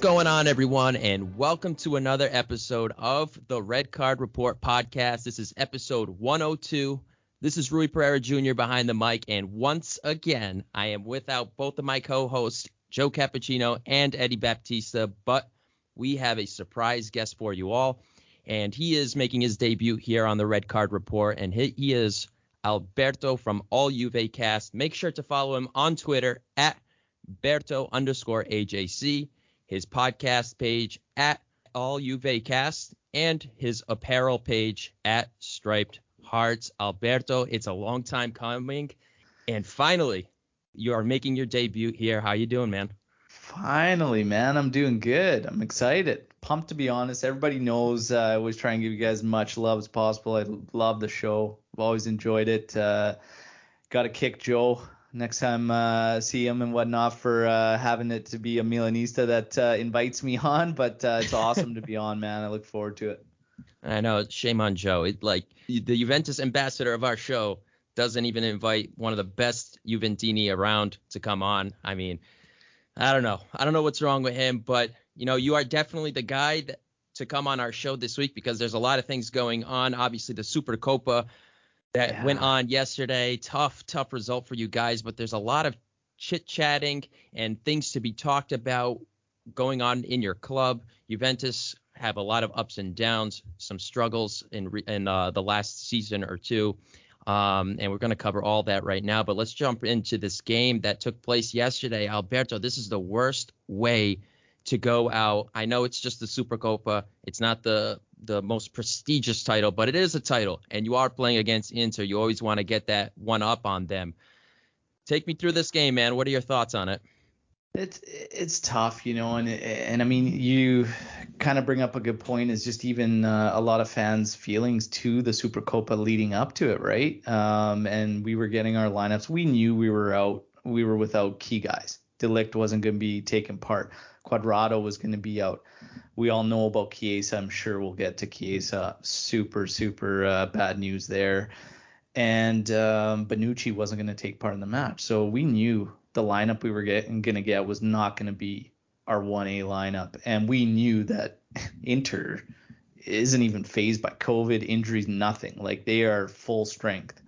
Going on, everyone, and welcome to another episode of the Red Card Report podcast. This is episode 102. This is Rui Pereira Jr. behind the mic, and once again, I am without both of my co-hosts, Joe Cappuccino and Eddie Baptista, but we have a surprise guest for you all, and he is making his debut here on the Red Card Report, and he, he is Alberto from All Juve Cast. Make sure to follow him on Twitter at Berto underscore AJC, his podcast page at All Juve Cast, and his apparel page at Striped Hearts. Alberto, it's a long time coming, and finally, you are making your debut here. How you doing, man? Finally, man, I'm doing good. I'm excited. Pumped to be honest. Everybody knows uh, I always try and give you guys as much love as possible. I love the show. I've always enjoyed it. Uh, Got to kick Joe next time uh, see him and whatnot for uh, having it to be a Milanista that uh, invites me on. But uh, it's awesome to be on, man. I look forward to it. I know. Shame on Joe. It like the Juventus ambassador of our show doesn't even invite one of the best Juventini around to come on. I mean, I don't know. I don't know what's wrong with him, but you know, you are definitely the guy that, to come on our show this week because there's a lot of things going on. Obviously, the Supercoppa that yeah. went on yesterday, tough, tough result for you guys, but there's a lot of chit chatting and things to be talked about going on in your club. Juventus have a lot of ups and downs, some struggles in in uh, the last season or two. Um, and we're going to cover all that right now. But let's jump into this game that took place yesterday. Alberto, this is the worst way to go out. I know it's just the Supercoppa. It's not the the most prestigious title, but it is a title, and you are playing against Inter. You always want to get that one up on them. Take me through this game, man. What are your thoughts on it? It's it's tough, you know, and and I mean you kind of bring up a good point. Is just even uh, a lot of fans' feelings to the Supercoppa leading up to it, right? Um, and we were getting our lineups. We knew we were out. We were without key guys. De Ligt wasn't going to be taking part. Cuadrado was going to be out. We all know about Chiesa. I'm sure we'll get to Chiesa. Super super uh, bad news there. And um, Bonucci wasn't going to take part in the match, so we knew the lineup we were gonna get was not gonna be our 1A lineup, and we knew that Inter isn't even phased by COVID injuries, nothing. Like they are full strength.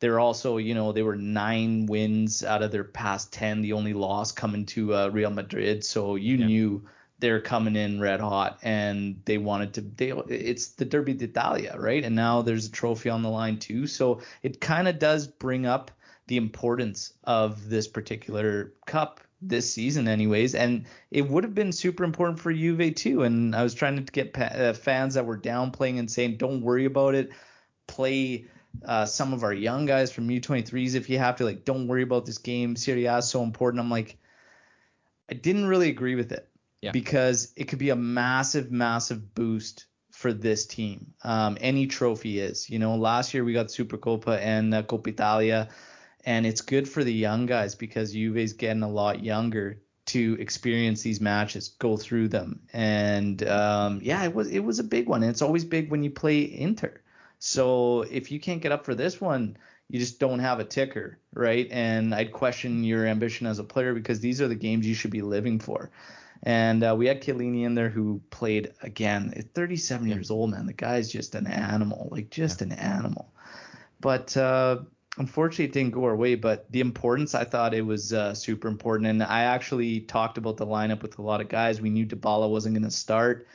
They're also, you know, they were nine wins out of their past ten. The only loss coming to uh, Real Madrid, so you yeah. knew they're coming in red hot, and they wanted to. They it's the Derby d'Italia, right? And now there's a trophy on the line too, so it kind of does bring up the importance of this particular cup this season anyways and it would have been super important for Juve too and I was trying to get pa- uh, fans that were downplaying and saying don't worry about it play uh, some of our young guys from U23s if you have to like don't worry about this game Serie A is so important I'm like I didn't really agree with it yeah. because it could be a massive massive boost for this team um, any trophy is you know last year we got Supercoppa and uh, Coppa Italia and it's good for the young guys because Juve's getting a lot younger to experience these matches, go through them, and um, yeah, it was it was a big one. And it's always big when you play Inter. So if you can't get up for this one, you just don't have a ticker, right? And I'd question your ambition as a player because these are the games you should be living for. And uh, we had Chiellini in there who played again at 37 yeah. years old, man. The guy's just an animal, like just yeah. an animal. But uh, unfortunately it didn't go our way but the importance i thought it was uh, super important and i actually talked about the lineup with a lot of guys we knew Dybala wasn't going to start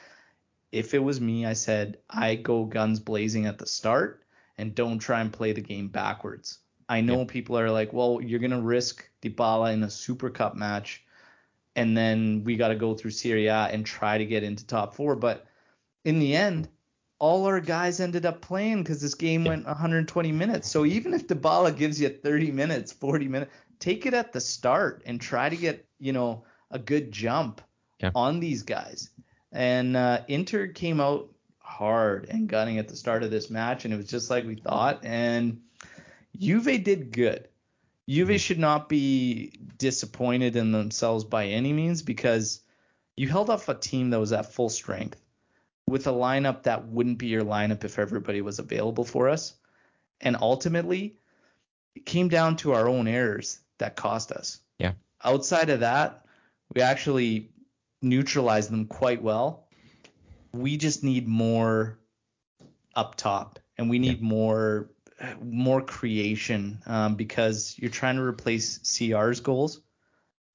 if it was me i said i go guns blazing at the start and don't try and play the game backwards i know yeah. people are like well you're going to risk Dybala in a super cup match and then we got to go through Serie A and try to get into top 4 but in the end all our guys ended up playing because this game went 120 minutes. So even if Dybala gives you 30 minutes, 40 minutes, take it at the start and try to get you know a good jump yeah. on these guys. And uh, Inter came out hard and gunning at the start of this match, and it was just like we thought. And Juve did good. Juve mm-hmm. should not be disappointed in themselves by any means because you held off a team that was at full strength with a lineup that wouldn't be your lineup if everybody was available for us. And ultimately, it came down to our own errors that cost us. Yeah. Outside of that, we actually neutralized them quite well. We just need more up top, and we need yeah. more more creation um, because you're trying to replace CR's goals.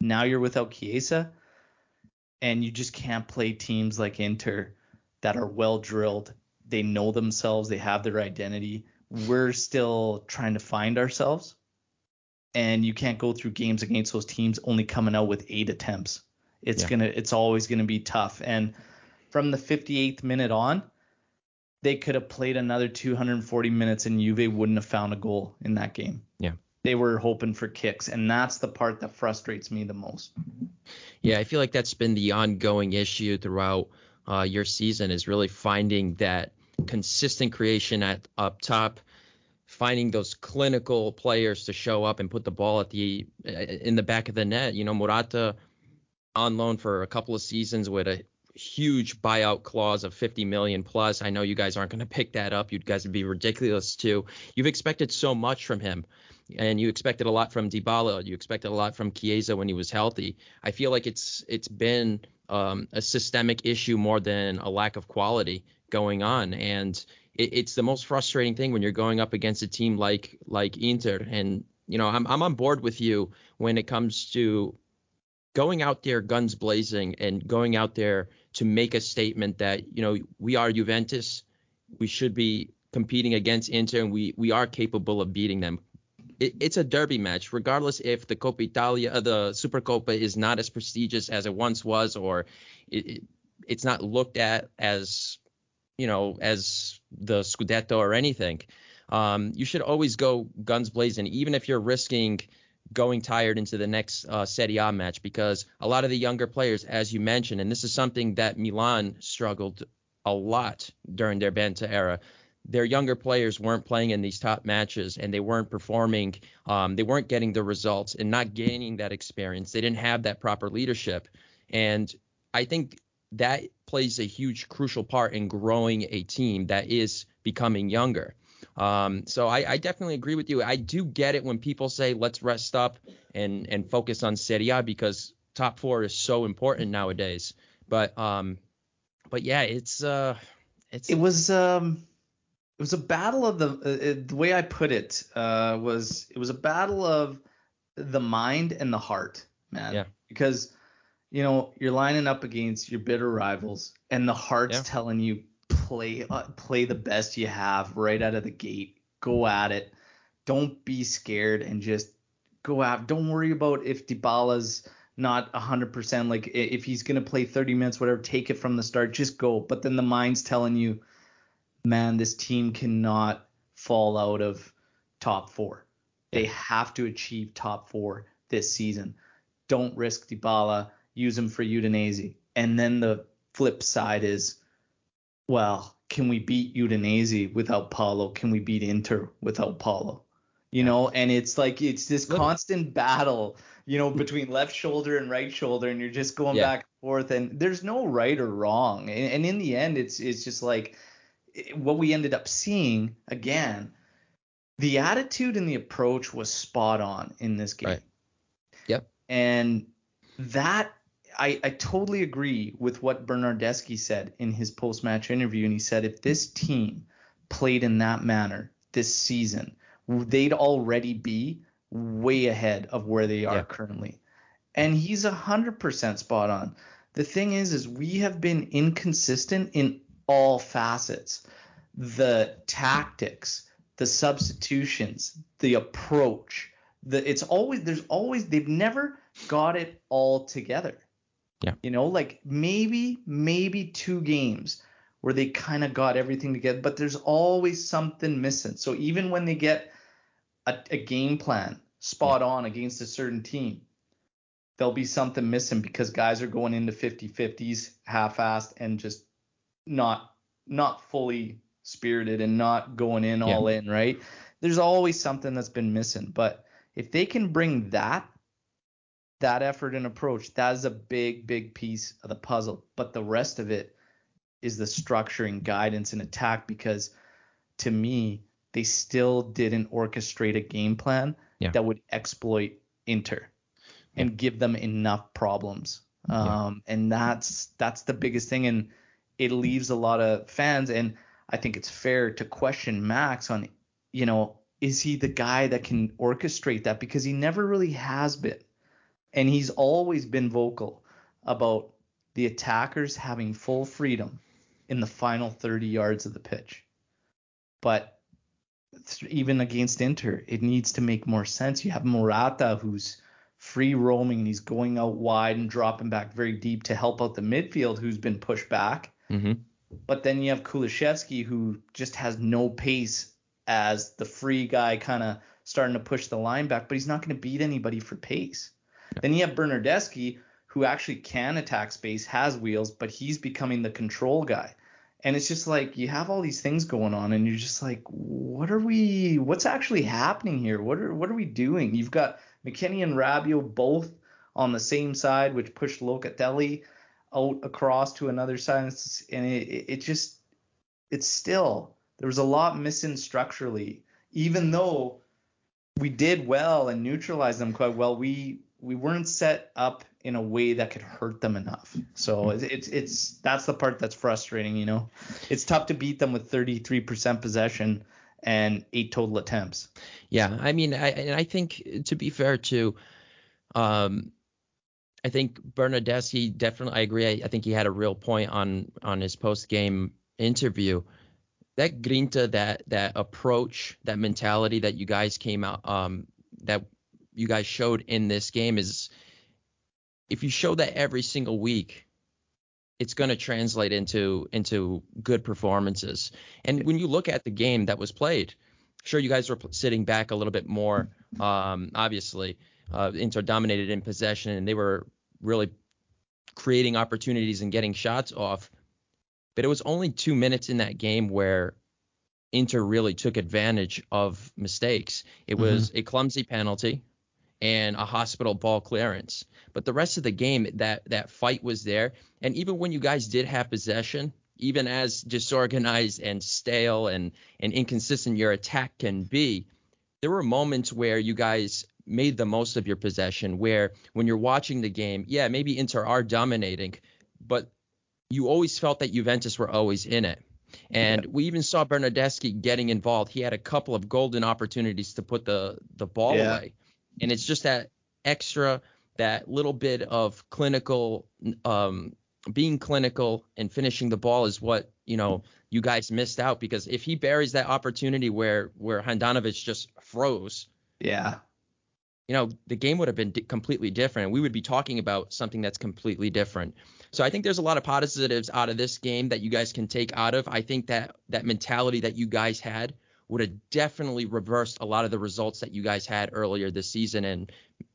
Now you're without Chiesa, and you just can't play teams like Inter that are well drilled. They know themselves. They have their identity. We're still trying to find ourselves, and you can't go through games against those teams only coming out with eight attempts. It's yeah. gonna. It's always gonna be tough. And from the 58th minute on, they could have played another 240 minutes and Juve wouldn't have found a goal in that game. Yeah. They were hoping for kicks, and that's the part that frustrates me the most. Yeah, I feel like that's been the ongoing issue throughout uh, your season is really finding that consistent creation at up top, finding those clinical players to show up and put the ball at the in the back of the net. You know, Morata on loan for a couple of seasons with a huge buyout clause of 50 million plus. I know you guys aren't going to pick that up. You guys would be ridiculous too. You've expected so much from him, and you expected a lot from Dybala. You expected a lot from Chiesa when he was healthy. I feel like it's it's been um, a systemic issue more than a lack of quality going on, and it, it's the most frustrating thing when you're going up against a team like like Inter. And you know, I'm I'm on board with you when it comes to going out there guns blazing and going out there to make a statement that you know we are Juventus, we should be competing against Inter, and we we are capable of beating them. It, it's a derby match, regardless if the Coppa Italia, uh, the Supercoppa, is not as prestigious as it once was, or it, it, it's not looked at as you know as the Scudetto or anything. Um, you should always go guns blazing, even if you're risking going tired into the next uh, Serie A match because a lot of the younger players, as you mentioned, and this is something that Milan struggled a lot during their Benta era. Their younger players weren't playing in these top matches and they weren't performing. Um, they weren't getting the results and not gaining that experience. They didn't have that proper leadership. And I think that plays a huge, crucial part in growing a team that is becoming younger. Um, so I, I, definitely agree with you. I do get it when people say let's rest up and and focus on Serie A because top four is so important nowadays. But um, but yeah, it's uh, it's it was um. It was a battle of the uh, the way I put it uh, was it was a battle of the mind and the heart, man. Yeah. Because you know you're lining up against your bitter rivals, and the heart's yeah. telling you play uh, play the best you have right out of the gate. Go at it. Don't be scared and just go out. Don't worry about if Dybala's not 100% like if he's going to play 30 minutes whatever, take it from the start. Just go. But then the mind's telling you, man, this team cannot fall out of top 4. They have to achieve top 4 this season. Don't risk Dybala. Use him for Udinese. And then the flip side is well, can we beat Udinese without Paulo? Can we beat Inter without Paulo? You know, and it's like it's this constant battle, you know, between left shoulder and right shoulder, and you're just going yeah. back and forth, and there's no right or wrong. And, and in the end, it's it's just like what we ended up seeing again. The attitude and the approach was spot on in this game. Right. Yep. And that I, I totally agree with what Bernardeschi said in his post match interview. And he said if this team played in that manner this season, they'd already be way ahead of where they are yeah. currently. And he's 100% spot on. The thing is, is we have been inconsistent in all facets. The tactics, the substitutions, the approach, the it's always there's always they've never got it all together. Yeah. You know, like maybe, maybe two games where they kind of got everything together, but there's always something missing. So even when they get a, a game plan spot on against a certain team, there'll be something missing because guys are going into 50-50s half-assed and just not not fully spirited and not going in all in, right? There's always something that's been missing, but if they can bring that that effort and approach, that is a big, big piece of the puzzle. But the rest of it is the structuring, guidance, and attack because to me, they still didn't orchestrate a game plan yeah. that would exploit Inter yeah. and give them enough problems. Um, yeah. and that's that's the biggest thing and it leaves a lot of fans and I think it's fair to question Max on you know is he the guy that can orchestrate that because he never really has been. And he's always been vocal about the attackers having full freedom in the final 30 yards of the pitch. But even against Inter, it needs to make more sense. You have Morata who's free roaming and he's going out wide and dropping back very deep to help out the midfield who's been pushed back. Mm-hmm. But then you have Kulusevski who just has no pace as the free guy kind of starting to push the line back, but he's not going to beat anybody for pace. Yeah. Then you have Bernardeschi who actually can attack space, has wheels, but he's becoming the control guy. And it's just like you have all these things going on, and you're just like, what are we? What's actually happening here? What are what are we doing? You've got McKennie and Rabiot both on the same side, which pushed Locatelli out across to another side, and it, it just it's still there was a lot missing structurally, even though we did well and neutralized them quite well. We we weren't set up in a way that could hurt them enough. So it's, it's it's that's the part that's frustrating. You know, it's tough to beat them with 33% possession and eight total attempts. Yeah, I mean, I and I think to be fair to, um, I think Bernardeschi definitely. I agree. I, I think he had a real point on on his post game interview. That grinta, that that approach, that mentality that you guys came out, um, that you guys showed in this game is if you show that every single week, it's going to translate into into good performances. And when you look at the game that was played, sure you guys were sitting back a little bit more. Um, obviously, uh, Inter dominated in possession, and they were really creating opportunities and getting shots off. But it was only two minutes in that game where Inter really took advantage of mistakes. It was mm-hmm. a clumsy penalty and a hospital ball clearance. But the rest of the game, that that fight was there. And even when you guys did have possession, even as disorganized and stale and, and inconsistent your attack can be, there were moments where you guys made the most of your possession. Where when you're watching the game, yeah, maybe Inter are dominating, but you always felt that Juventus were always in it. And yeah. we even saw Bernardeschi getting involved. He had a couple of golden opportunities to put the the ball yeah. away and it's just that extra that little bit of clinical um, being clinical and finishing the ball is what you know you guys missed out because if he buries that opportunity where where Handanovic just froze yeah. you know the game would have been completely different. We would be talking about something that's completely different. So I think there's a lot of positives out of this game that you guys can take out of. I think that that mentality that you guys had would have definitely reversed a lot of the results that you guys had earlier this season, and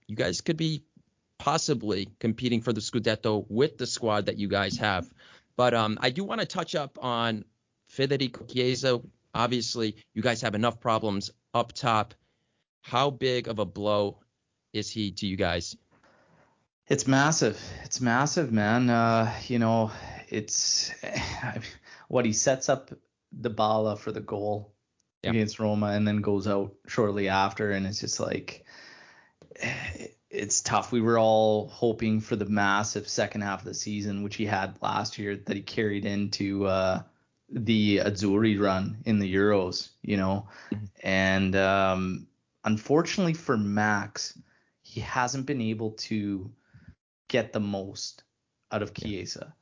you guys could be possibly competing for the Scudetto with the squad that you guys have. But um, I do want to touch up on Federico Chiesa. Obviously, you guys have enough problems up top. How big of a blow is he to you guys? It's massive. It's massive, man. Uh, you know, it's what he sets up Dybala for the goal yeah. against Roma and then goes out shortly after. And it's just like, it's tough. We were all hoping for the massive second half of the season, which he had last year, that he carried into uh, the Azzurri run in the Euros, you know. Mm-hmm. And um, unfortunately for Max, he hasn't been able to get the most out of Chiesa.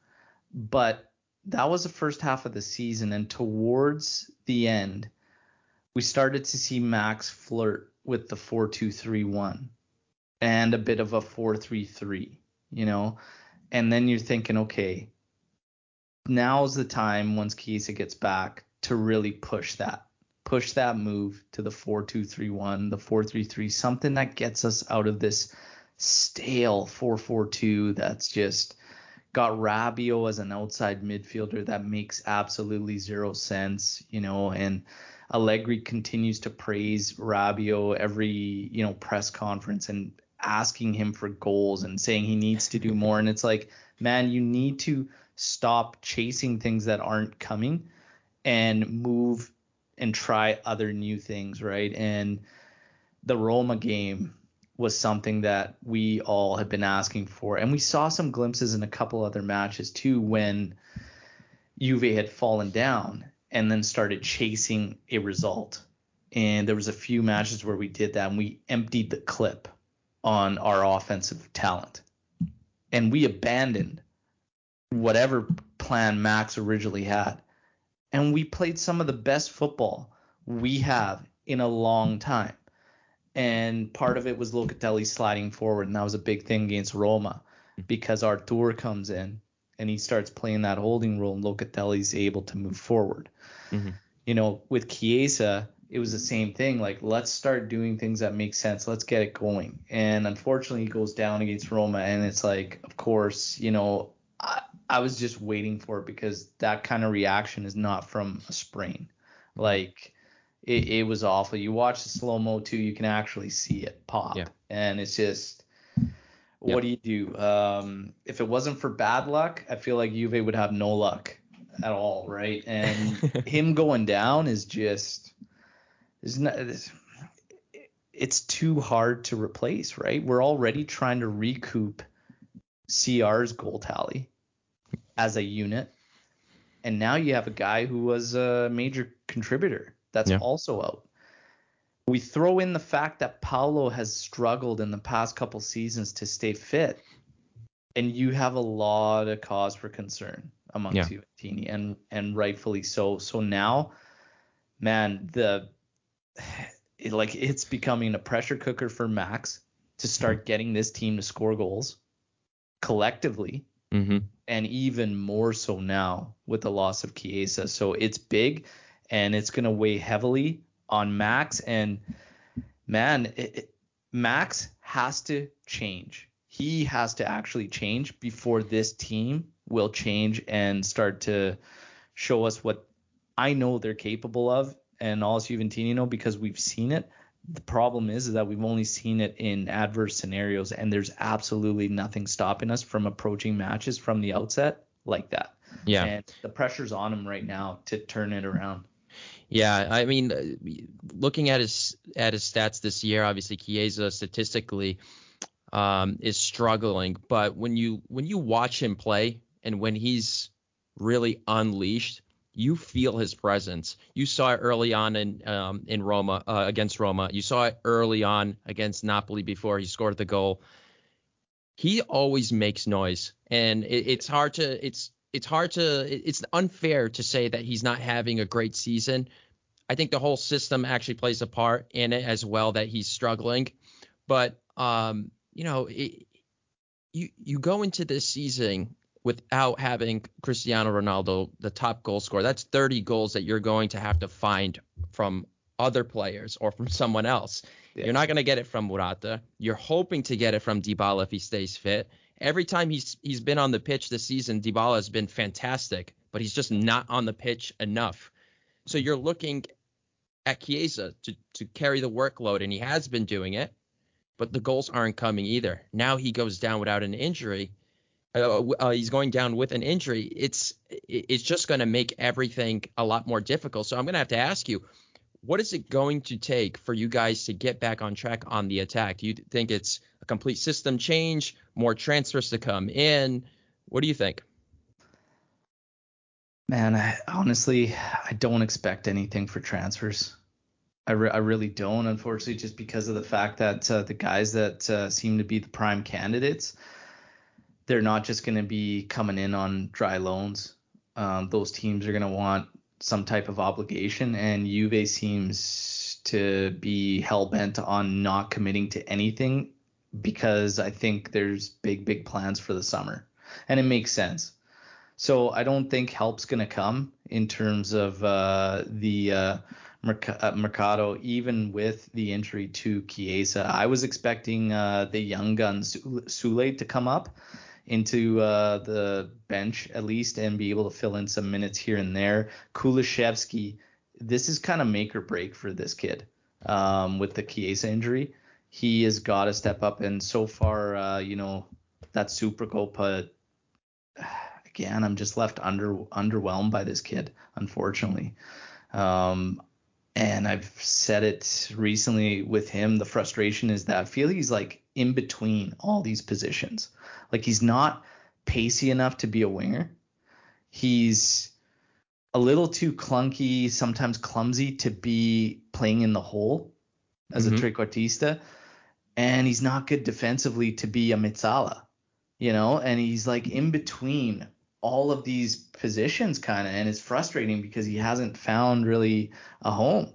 But that was the first half of the season, and towards the end, we started to see Max flirt with the 4-2-3-1 and a bit of a 4-3-3, you know. And then you're thinking, okay, now's the time once Chiesa gets back to really push that. Push that move to the 4-2-3-1, the 4-3-3, something that gets us out of this stale 4-4-2 that's just got Rabiot as an outside midfielder that makes absolutely zero sense, you know, and Allegri continues to praise Rabiot every you know press conference and asking him for goals and saying he needs to do more. And it's like, man, you need to stop chasing things that aren't coming and move and try other new things, right? And the Roma game, was something that we all have been asking for. And we saw some glimpses in a couple other matches too when Juve had fallen down and then started chasing a result. And there was a few matches where we did that and we emptied the clip on our offensive talent. And we abandoned whatever plan Max originally had. And we played some of the best football we have in a long time. And part of it was Locatelli sliding forward, and that was a big thing against Roma because Arthur comes in and he starts playing that holding role, and Locatelli's able to move forward. Mm-hmm. You know, with Chiesa, it was the same thing. Like, let's start doing things that make sense. Let's get it going. And unfortunately, he goes down against Roma, and it's like, of course, you know, I, I was just waiting for it because that kind of reaction is not from a sprain. Like, it, it was awful. You watch the slow mo too, you can actually see it pop, yeah. and it's just. What yep. do you do? Um, if it wasn't for bad luck, I feel like Juve would have no luck at all, right? And him going down is just is not it's, it's too hard to replace, right? We're already trying to recoup CR's goal tally as a unit. And now you have a guy who was a major contributor that's yeah. also out. We throw in the fact that Paulo has struggled in the past couple seasons to stay fit, and you have a lot of cause for concern amongst yeah. you, Tini, and and rightfully so. So now, man, the it, like it's becoming a pressure cooker for Max to start getting this team to score goals collectively, mm-hmm. and even more so now with the loss of Chiesa. So it's big and it's going to weigh heavily on Max. And man, it, it, Max has to change. He has to actually change before this team will change and start to show us what I know they're capable of, and also Juventini know because we've seen it. The problem is, is that we've only seen it in adverse scenarios, and there's absolutely nothing stopping us from approaching matches from the outset like that. Yeah. And the pressure's on him right now to turn it around. Yeah, I mean, uh, looking at his at his stats this year, obviously Chiesa statistically um, is struggling, but when you when you watch him play and when he's really unleashed, you feel his presence. You saw it early on in um, in Roma uh, against Roma. You saw it early on against Napoli before he scored the goal. He always makes noise, and it, it's hard to it's it's hard to it's unfair to say that he's not having a great season. I think the whole system actually plays a part in it as well that he's struggling. But um, you know, it, you you go into this season without having Cristiano Ronaldo, the top goal scorer. That's 30 goals that you're going to have to find from other players or from someone else. Yeah. You're not going to get it from Morata. You're hoping to get it from Dybala if he stays fit every time he's he's been on the pitch this season, Dybala has been fantastic, but he's just not on the pitch enough. So you're looking at Chiesa to to carry the workload, and he has been doing it, but the goals aren't coming either. Now he goes down without an injury. Uh, uh, he's going down with an injury. It's it's just going to make everything a lot more difficult. So I'm going to have to ask you, what is it going to take for you guys to get back on track on the attack? Do you think it's a complete system change, more transfers to come in. What do you think? Man, I, honestly, I don't expect anything for transfers. I, re- I really don't, unfortunately, just because of the fact that uh, the guys that uh, seem to be the prime candidates, they're not just going to be coming in on dry loans. Um, those teams are going to want some type of obligation, and Juve seems to be hell bent on not committing to anything because I think there's big, big plans for the summer, and it makes sense. So I don't think help's gonna come in terms of uh, the uh, uh Mercato, even with the injury to Chiesa. I was expecting uh, the young gun Soulé to come up into uh, the bench at least and be able to fill in some minutes here and there. Kulusevski, this is kind of make or break for this kid um, with the Chiesa injury he has got to step up. And so far, uh, you know, that Supercoppa, again, I'm just left under underwhelmed by this kid, unfortunately. Um, and I've said it recently with him. The frustration is that I feel he's like in between all these positions. Like he's not pacey enough to be a winger. He's a little too clunky, sometimes clumsy to be playing in the hole as mm-hmm. a trequartista. And he's not good defensively to be a Mezzala, you know, and he's like in between all of these positions kind of and it's frustrating because he hasn't found really a home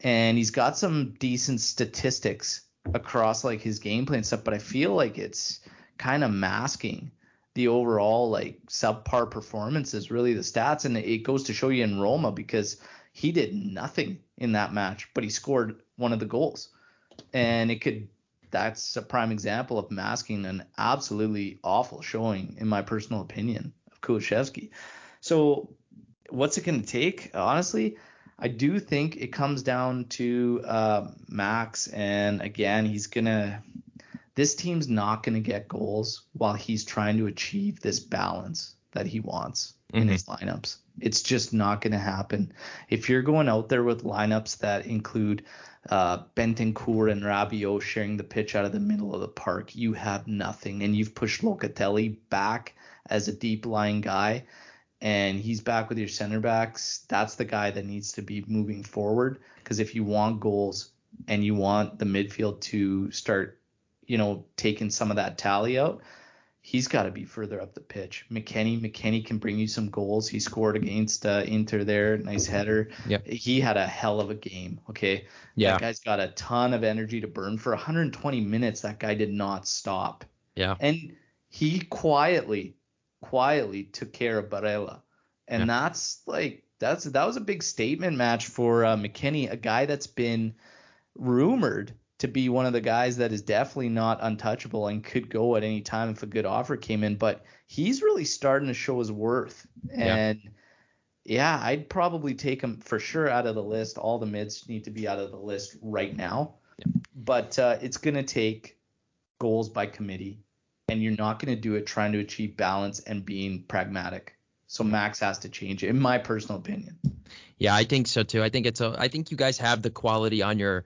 and he's got some decent statistics across like his gameplay and stuff but i feel like it's kind of masking the overall like subpar performances really the stats and it goes to show you in roma because he did nothing in that match but he scored one of the goals and it could that's a prime example of masking an absolutely awful showing in my personal opinion Kulusevski. So what's it to take? Honestly, I do think it comes down to uh, Max, and again, he's gonna. This team's not going to get goals while he's trying to achieve this balance that he wants mm-hmm. in his lineups. It's just not going to happen. If you're going out there with lineups that include uh, Bentancur and Rabiot sharing the pitch out of the middle of the park, you have nothing. And you've pushed Locatelli back as a deep lying guy and he's back with your center backs, that's the guy that needs to be moving forward. Because if you want goals and you want the midfield to start, you know, taking some of that tally out, he's got to be further up the pitch. McKennie, McKennie can bring you some goals. He scored against uh, Inter there, nice header. Yep. He had a hell of a game. Okay. Yeah. That guy's got a ton of energy to burn for 120 minutes. That guy did not stop. Yeah. And he quietly quietly took care of Barella. And yeah. that's like that's that was a big statement match for uh, McKennie, a guy that's been rumored to be one of the guys that is definitely not untouchable and could go at any time if a good offer came in. But he's really starting to show his worth. And yeah, yeah I'd probably take him for sure out of the list. All the mids need to be out of the list right now. Yeah. But uh, it's going to take goals by committee and you're not going to do it trying to achieve balance and being pragmatic. So Max has to change it, in my personal opinion. Yeah, I think so too. I think it's a. I think you guys have the quality on your.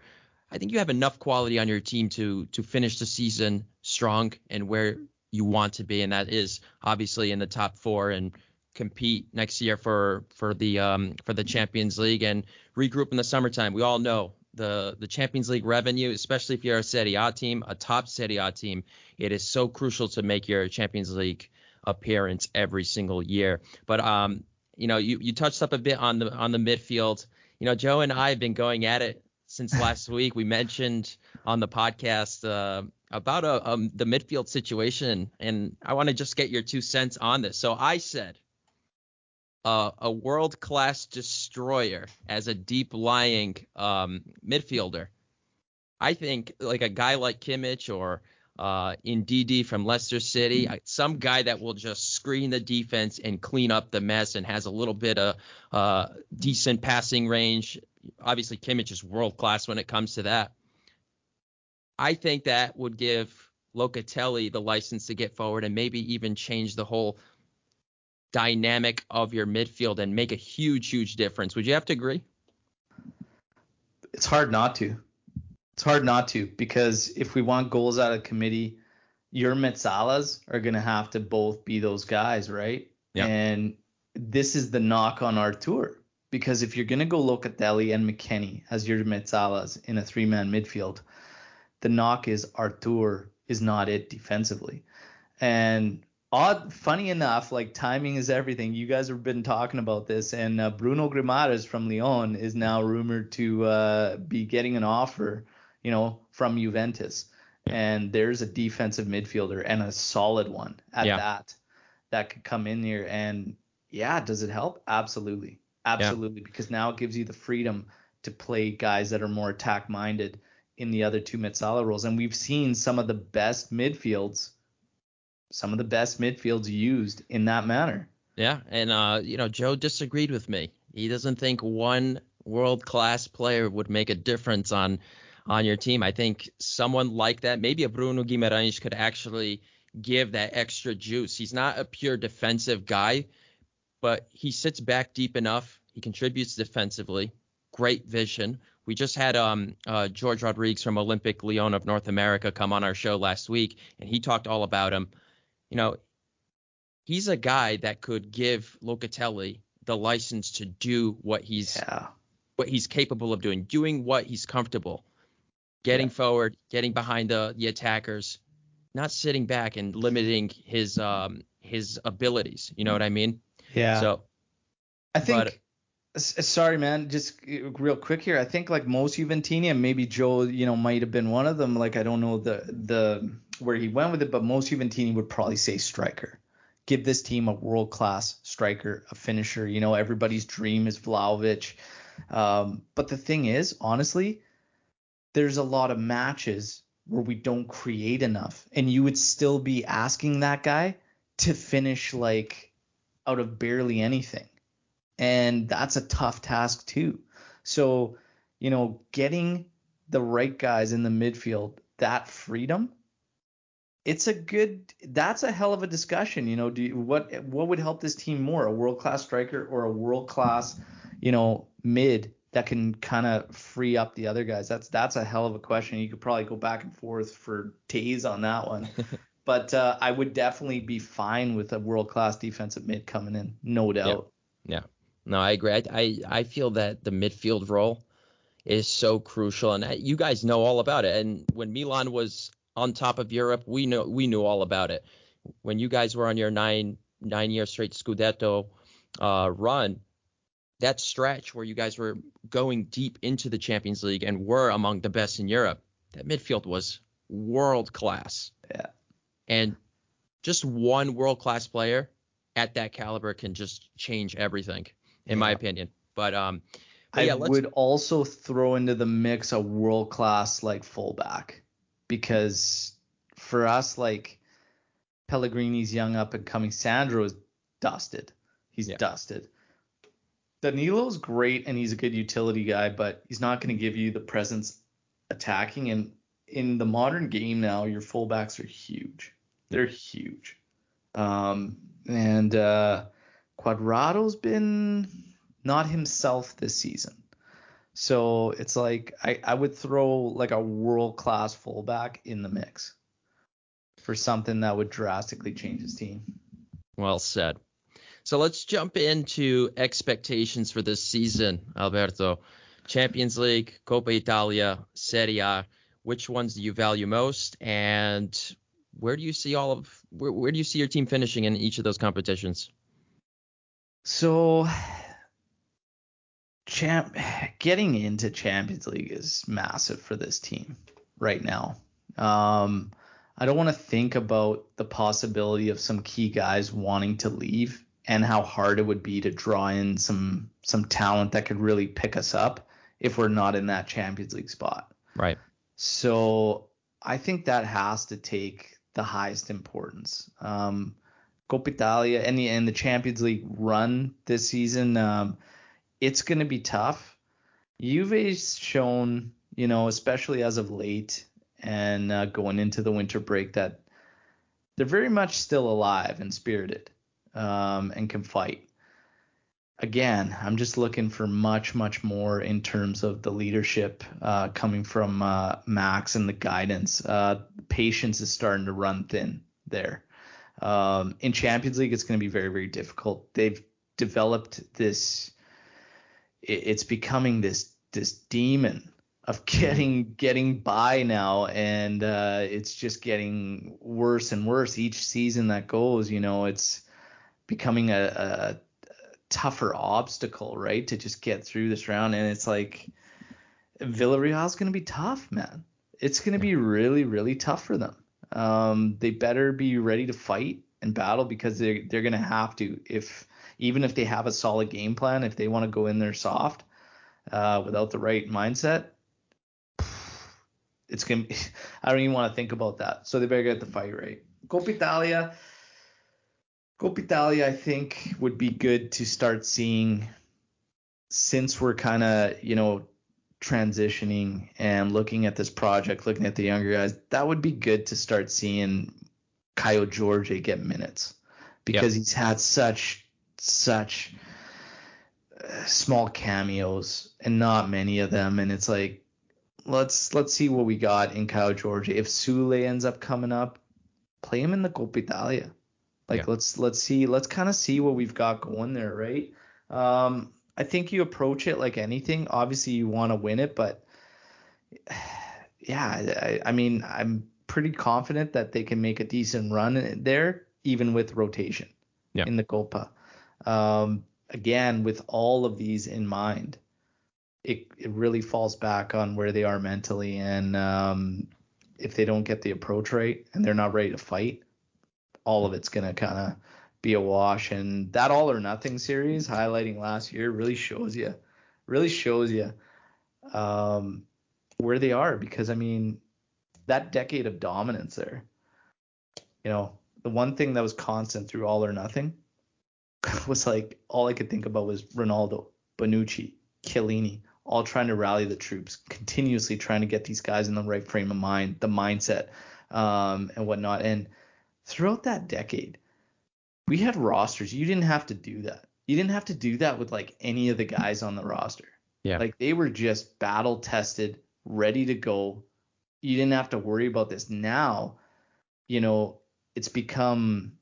I think you have enough quality on your team to to finish the season strong and where you want to be, and that is obviously in the top four and compete next year for for the um for the Champions League and regroup in the summertime. We all know the the Champions League revenue, especially if you're a Serie A team, a top Serie A team, it is so crucial to make your Champions League appearance every single year. But um, you know, you you touched up a bit on the on the midfield. You know, Joe and I have been going at it since last week. We mentioned on the podcast uh, about a, uh, um, the midfield situation, and I want to just get your two cents on this. So I said uh, a world class destroyer as a deep lying um, midfielder. I think like a guy like Kimmich or uh, Ndidi from Leicester City, some guy that will just screen the defense and clean up the mess and has a little bit of uh, decent passing range. Obviously, Kimmich is world class when it comes to that. I think that would give Locatelli the license to get forward and maybe even change the whole dynamic of your midfield and make a huge, huge difference. Would you have to agree? It's hard not to. It's hard not to because if we want goals out of committee, your Mezzalas are going to have to both be those guys, right? Yeah. And this is the knock on Arthur because if you're going to go Locatelli and McKennie as your Mezzalas in a three-man midfield, the knock is Arthur is not it defensively. And odd funny enough like timing is everything. You guys have been talking about this and uh, bruno Guimaraes from lyon is now rumored to uh, be getting an offer you know from juventus. And there's a defensive midfielder and a solid one at yeah. that that could come in here and yeah does it help? Absolutely. Absolutely. Yeah. because now it gives you the freedom to play guys that are more attack minded in the other two Mezzala roles. And we've seen some of the best midfields some of the best midfields used in that manner. Yeah, and uh, you know, Joe disagreed with me. He doesn't think one world class player would make a difference on on your team. I think someone like that, maybe a Bruno Guimaraes could actually give that extra juice. He's not a pure defensive guy, but he sits back deep enough. He contributes defensively. great vision. We just had um, uh, George Rodriguez from Olympic Lyon of North America come on our show last week, and he talked all about him. You know, he's a guy that could give Locatelli the license to do what he's yeah. what he's capable of doing, doing what he's comfortable, getting yeah. forward, getting behind the the attackers, not sitting back and limiting his um his abilities. You know what I mean? Yeah. So I think. But, sorry, man. Just real quick here. I think like most Juventini, and maybe Joe, you know, might have been one of them. Like I don't know the the where he went with it, but most Juventini would probably say striker. Give this team a world class striker, a finisher. You know, everybody's dream is Vlahovic. Um, but the thing is, honestly, there's a lot of matches where we don't create enough, and you would still be asking that guy to finish like out of barely anything and that's a tough task too. So, you know, getting the right guys in the midfield that freedom, it's a good. That's a hell of a discussion. You know, do you, what what would help this team more, a world class striker or a world class, you know, mid that can kind of free up the other guys? That's that's a hell of a question. You could probably go back and forth for days on that one. but uh, I would definitely be fine with a world class defensive mid coming in, no doubt. Yeah. yeah. No, I agree. I, I, I feel that the midfield role is so crucial, and you guys know all about it. And when Milan was on top of Europe, we know we knew all about it. When you guys were on your nine nine year straight Scudetto uh, run, that stretch where you guys were going deep into the Champions League and were among the best in Europe, that midfield was world class. Yeah. And just one world class player at that caliber can just change everything in yeah. my opinion. But um, but I yeah, would also throw into the mix a world class like fullback because for us like Pellegrini's young up and coming Sandro is dusted. He's yeah. dusted. Danilo's great and he's a good utility guy, but he's not going to give you the presence attacking. And in the modern game now, your fullbacks are huge. They're huge. Um, and uh, Cuadrado's been not himself this season. So it's like I, I would throw like a world class fullback in the mix for something that would drastically change his team. Well said. So let's jump into expectations for this season, Alberto. Champions League, Coppa Italia, Serie A. Which ones do you value most, and where do you see all of where, where do you see your team finishing in each of those competitions? So, champ, getting into Champions League is massive for this team right now. Um, I don't want to think about the possibility of some key guys wanting to leave and how hard it would be to draw in some some talent that could really pick us up if we're not in that Champions League spot. Right. So I think that has to take the highest importance. Um, Coppa Italia and the and the Champions League run this season, um, it's going to be tough. Juve's shown, you know, especially as of late and uh, going into the winter break, that they're very much still alive and spirited um, and can fight. Again, I'm just looking for much, much more in terms of the leadership uh, coming from uh, Max and the guidance. Uh, patience is starting to run thin there. Um, in Champions League, it's going to be very, very difficult. They've developed this. It's becoming this this demon of getting getting by now, and uh, it's just getting worse and worse each season that goes. You know, it's becoming a, a tougher obstacle, right, to just get through this round. And it's like Villarreal's going to be tough, man. It's going to be really, really tough for them. Um, they better be ready to fight and battle because they're, they're gonna have to if even if they have a solid game plan if they want to go in there soft uh, without the right mindset it's gonna be, I don't even want to think about that. So they better get the fight right. Coppa Italia Coppa Italia I think would be good to start seeing since we're kind of you know transitioning and looking at this project, looking at the younger guys, that would be good to start seeing Kaio Jorge get minutes. Because yep. he's had such such small cameos and not many of them. And it's like, let's let's see what we got in Kaio Jorge. If Soulé ends up coming up, play him in the Coppa Italia. Like yeah. let's let's see let's kind of see what we've got going there, right? Um, I think you approach it like anything. Obviously, you want to win it, but yeah, I, I mean, I'm pretty confident that they can make a decent run there, even with rotation yeah. in the Coppa. Um, again, with all of these in mind, it it really falls back on where they are mentally, and um, if they don't get the approach right and they're not ready to fight, all of it's gonna kind of be a wash. And that all or nothing series, highlighting last year, really shows you, really shows you um, where they are. Because I mean, that decade of dominance there, you know, the one thing that was constant through all or nothing was like all I could think about was Ronaldo, Bonucci, Chiellini, all trying to rally the troops, continuously trying to get these guys in the right frame of mind, the mindset, um, and whatnot. And throughout that decade, we had rosters. You didn't have to do that. You didn't have to do that with like any of the guys on the roster. Yeah. Like they were just battle tested, ready to go. You didn't have to worry about this. Now, you know, it's become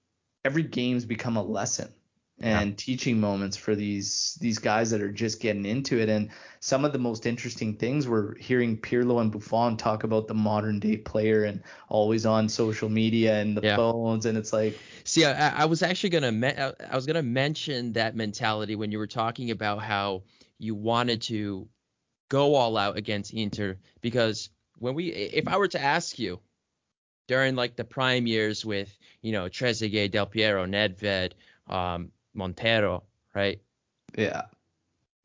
every game's become a lesson and yeah. teaching moments for these these guys that are just getting into it. And some of the most interesting things were hearing Pirlo and Buffon talk about the modern day player and always on social media and the yeah. phones. And it's like, see, I, I was actually gonna me- I was gonna mention that mentality when you were talking about how you wanted to go all out against Inter because when we if I were to ask you during like the prime years with you know Trezeguet, Del Piero, Nedved, um, Montero, right? Yeah.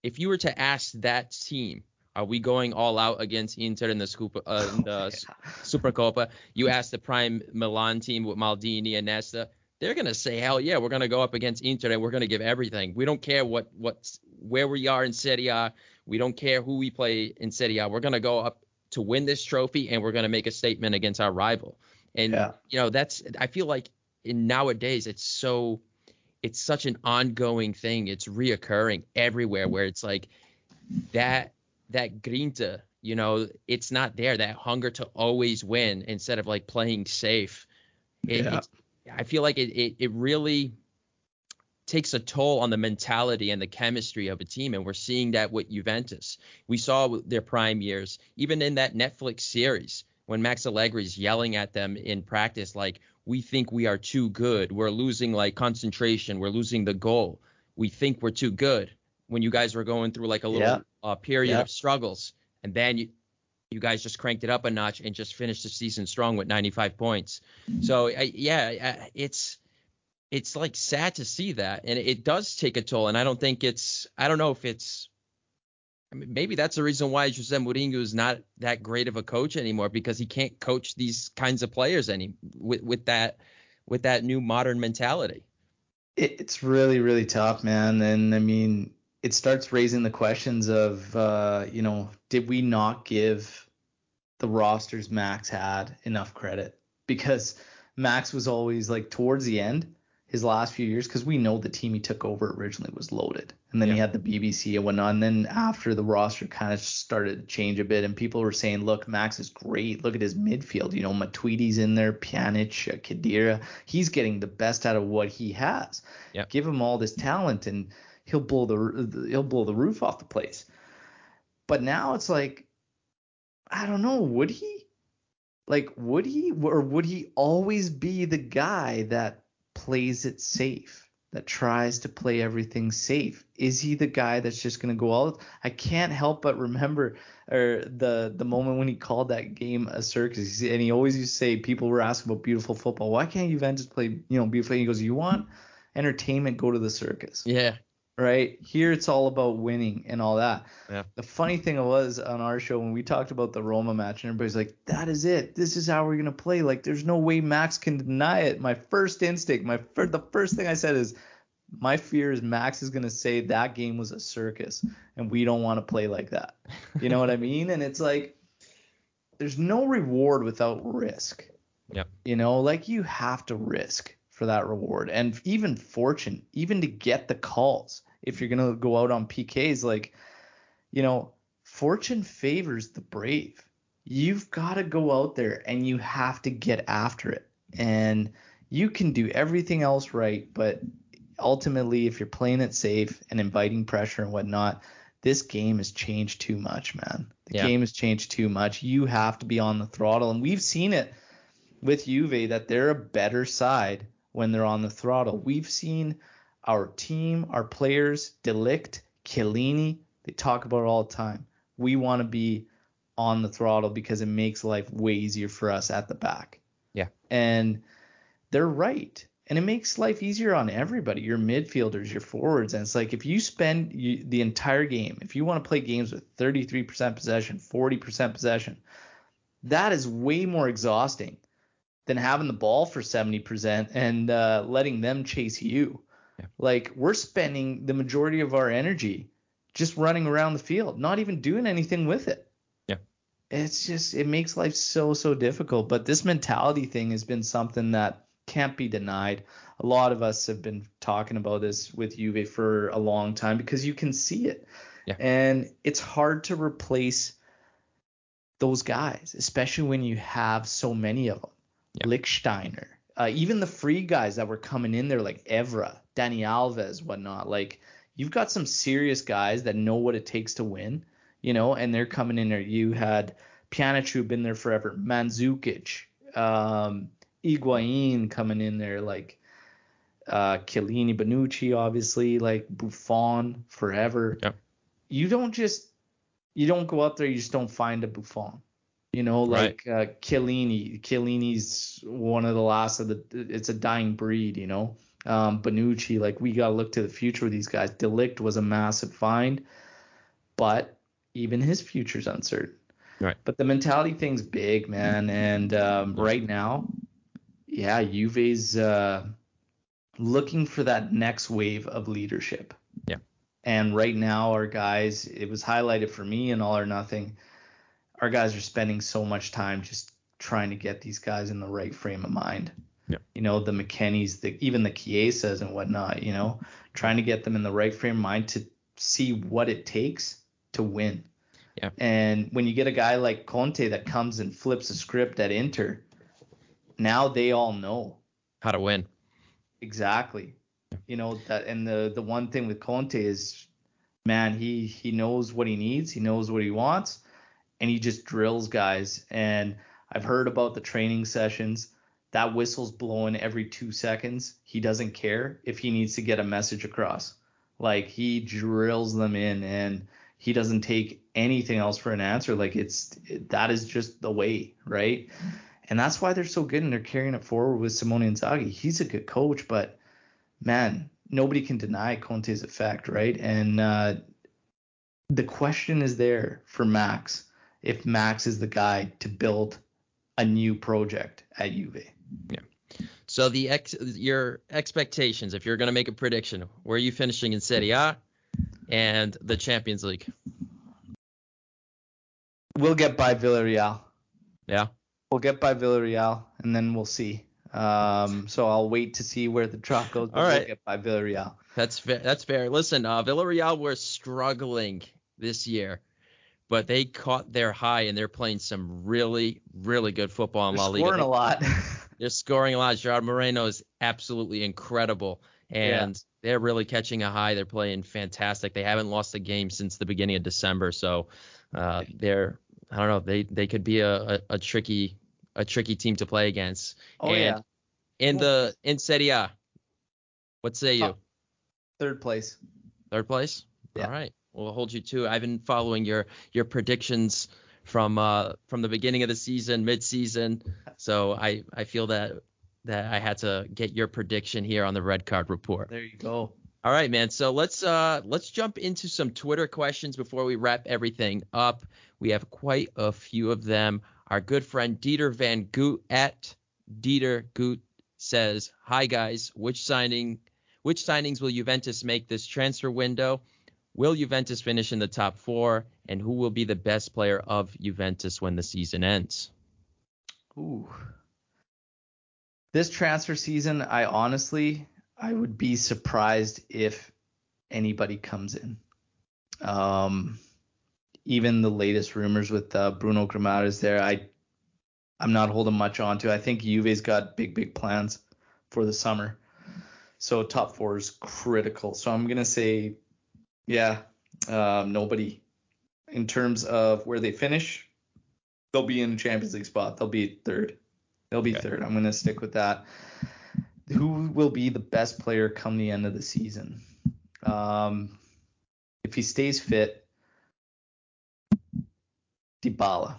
If you were to ask that team, are we going all out against Inter in the, Scupa, uh, in the yeah. Supercoppa? You ask the prime Milan team with Maldini and Nesta, they're gonna say, hell yeah, we're gonna go up against Inter and we're gonna give everything. We don't care what what where we are in Serie A. We don't care who we play in Serie A. We're gonna go up to win this trophy and we're gonna make a statement against our rival. And yeah. you know that's I feel like in nowadays it's so it's such an ongoing thing. It's reoccurring everywhere where it's like that that grinta, you know, it's not there. That hunger to always win instead of like playing safe. It, yeah. I feel like it, it it really takes a toll on the mentality and the chemistry of a team. And we're seeing that with Juventus. We saw their prime years, even in that Netflix series when Max Allegri's yelling at them in practice, like, we think we are too good. We're losing like concentration. We're losing the goal. We think we're too good. When you guys were going through like a little yeah. uh, period yeah. of struggles, and then you you guys just cranked it up a notch and just finished the season strong with 95 points. So I, yeah, it's it's like sad to see that, and it does take a toll. And I don't think it's I don't know if it's I mean, maybe that's the reason why Jose Mourinho is not that great of a coach anymore because he can't coach these kinds of players any with, with that with that new modern mentality. It's really really tough, man. And I mean, it starts raising the questions of, uh, you know, did we not give the rosters Max had enough credit? Because Max was always like towards the end, his last few years because we know the team he took over originally was loaded. And then yeah. he had the BBC and whatnot. And then after the roster kind of started to change a bit, and people were saying, look, Max is great. Look at his midfield. You know, Matuidi's in there, Pjanic, uh, Khedira. He's getting the best out of what he has. Yep. Give him all this talent, and he'll blow the he'll blow the roof off the place. But now it's like, I don't know, would he? Like, would he, or would he always be the guy that plays it safe, that tries to play everything safe? Is he the guy that's just going to go all? I can't help but remember or the the moment when he called that game a circus, and he always used to say people were asking about beautiful football. Why can't Juventus play you know beautiful? He goes, you want entertainment, go to the circus. Yeah, right? Here it's all about winning and all that. Yeah. The funny thing was on our show when we talked about the Roma match and everybody's like, that is it. This is how we're gonna play. Like there's no way Max can deny it. My first instinct, my fir- the first thing I said is my fear is Max is gonna say that game was a circus and we don't want to play like that. You know what I mean? And it's like there's no reward without risk. Yeah. You know, like you have to risk for that reward and even fortune, even to get the calls if you're gonna go out on PKs, like, you know, fortune favors the brave. You've got to go out there and you have to get after it. And you can do everything else right, but ultimately, if you're playing it safe and inviting pressure and whatnot, this game has changed too much, man. The Yeah. game has changed too much. You have to be on the throttle, and we've seen it with Juve that they're a better side when they're on the throttle. We've seen our team, our players, Delict, Chiellini, they talk about it all the time. We want to be on the throttle because it makes life way easier for us at the back. Yeah. And they're right. And it makes life easier on everybody, your midfielders, your forwards. And it's like if you spend you, the entire game, if you want to play games with 33% possession, 40% possession, that is way more exhausting than having the ball for 70% and uh, letting them chase you. Yeah. Like we're spending the majority of our energy just running around the field, not even doing anything with it. Yeah. It's just it makes life so so difficult. But this mentality thing has been something that can't be denied. A lot of us have been talking about this with Juve for a long time because you can see it. Yeah. And it's hard to replace those guys, especially when you have so many of them. Yeah. Lichtsteiner, uh, even the free guys that were coming in there like Evra, Danny Alves, whatnot. Like you've got some serious guys that know what it takes to win, you know, and they're coming in there. You had Pjanic who been there forever, Mandzukic, um, Higuain coming in there, like uh, Chiellini, Bonucci, obviously, like Buffon forever. Yep. You don't just you don't go out there, you just don't find a Buffon. You know, Right. like uh, Chiellini. Chiellini's one of the last of the. It's a dying breed. You know, um, Bonucci. Like we gotta look to the future with these guys. De Ligt was a massive find, but even his future's uncertain. Right. But the mentality thing's big, man. And um, right now, yeah, Juve's uh, looking for that next wave of leadership. Yeah. And right now, our guys, it was highlighted for me in All or Nothing. Our guys are spending so much time just trying to get these guys in the right frame of mind. Yeah. You know, the McKennies, the even the Chiesas and whatnot, you know, trying to get them in the right frame of mind to see what it takes to win. Yeah. And when you get a guy like Conte that comes and flips a script at Inter, now they all know How to win. exactly. You know that, and the the one thing with Conte is, man, he he knows what he needs, he knows what he wants, and he just drills guys. And I've heard about the training sessions. That whistle's blowing every two seconds. He doesn't care if he needs to get a message across. Like he drills them in, and he doesn't take anything else for an answer. Like it's that is just the way, right? And that's why they're so good and they're carrying it forward with Simone Inzaghi. He's a good coach, but man, nobody can deny Conte's effect, right? And uh, the question is there for Max if Max is the guy to build a new project at Juve. So the ex your expectations, if you're gonna make a prediction, where are you finishing in Serie A and the Champions League? We'll get by Villarreal. Yeah. We'll get by Villarreal, and then we'll see. Um, so I'll wait to see where the drop goes. All right. We'll get by Villarreal. That's fair. That's fair. Listen, uh, Villarreal were struggling this year, but they caught their high and they're playing some really, really good football in. They're La Liga. scoring a lot. They're scoring a lot. Gerard Moreno is absolutely incredible, and they're really catching a high. They're playing fantastic. They haven't lost a game since the beginning of December, so uh, they're I don't know. They they could be a, a, a tricky a tricky team to play against. oh and yeah, in the in Serie A, what say you? Third place. Third place. Yeah. All right. We'll hold you to. I've been following your your predictions from uh from the beginning of the season, mid season. So I I feel that that I had to get your prediction here on the red card report. There you go. All right, man. So let's uh let's jump into some Twitter questions before we wrap everything up. We have quite a few of them. Our good friend Dieter Van Goot at Dieter Goot says, "Hi guys, which signing which signings will Juventus make this transfer window? Will Juventus finish in the top 4 and who will be the best player of Juventus when the season ends?" Ooh. This transfer season, I honestly, I would be surprised if anybody comes in. Um, even the latest rumors with uh, Bruno Grimaldi there, I I'm not holding much on to. I think Juve's got big big plans for the summer, so top four is critical. So I'm gonna say, yeah, um, nobody. In terms of where they finish, they'll be in the Champions League spot. They'll be third. They'll be okay. third. I'm gonna stick with that. Who will be the best player come the end of the season? Um, if he stays fit, Dybala.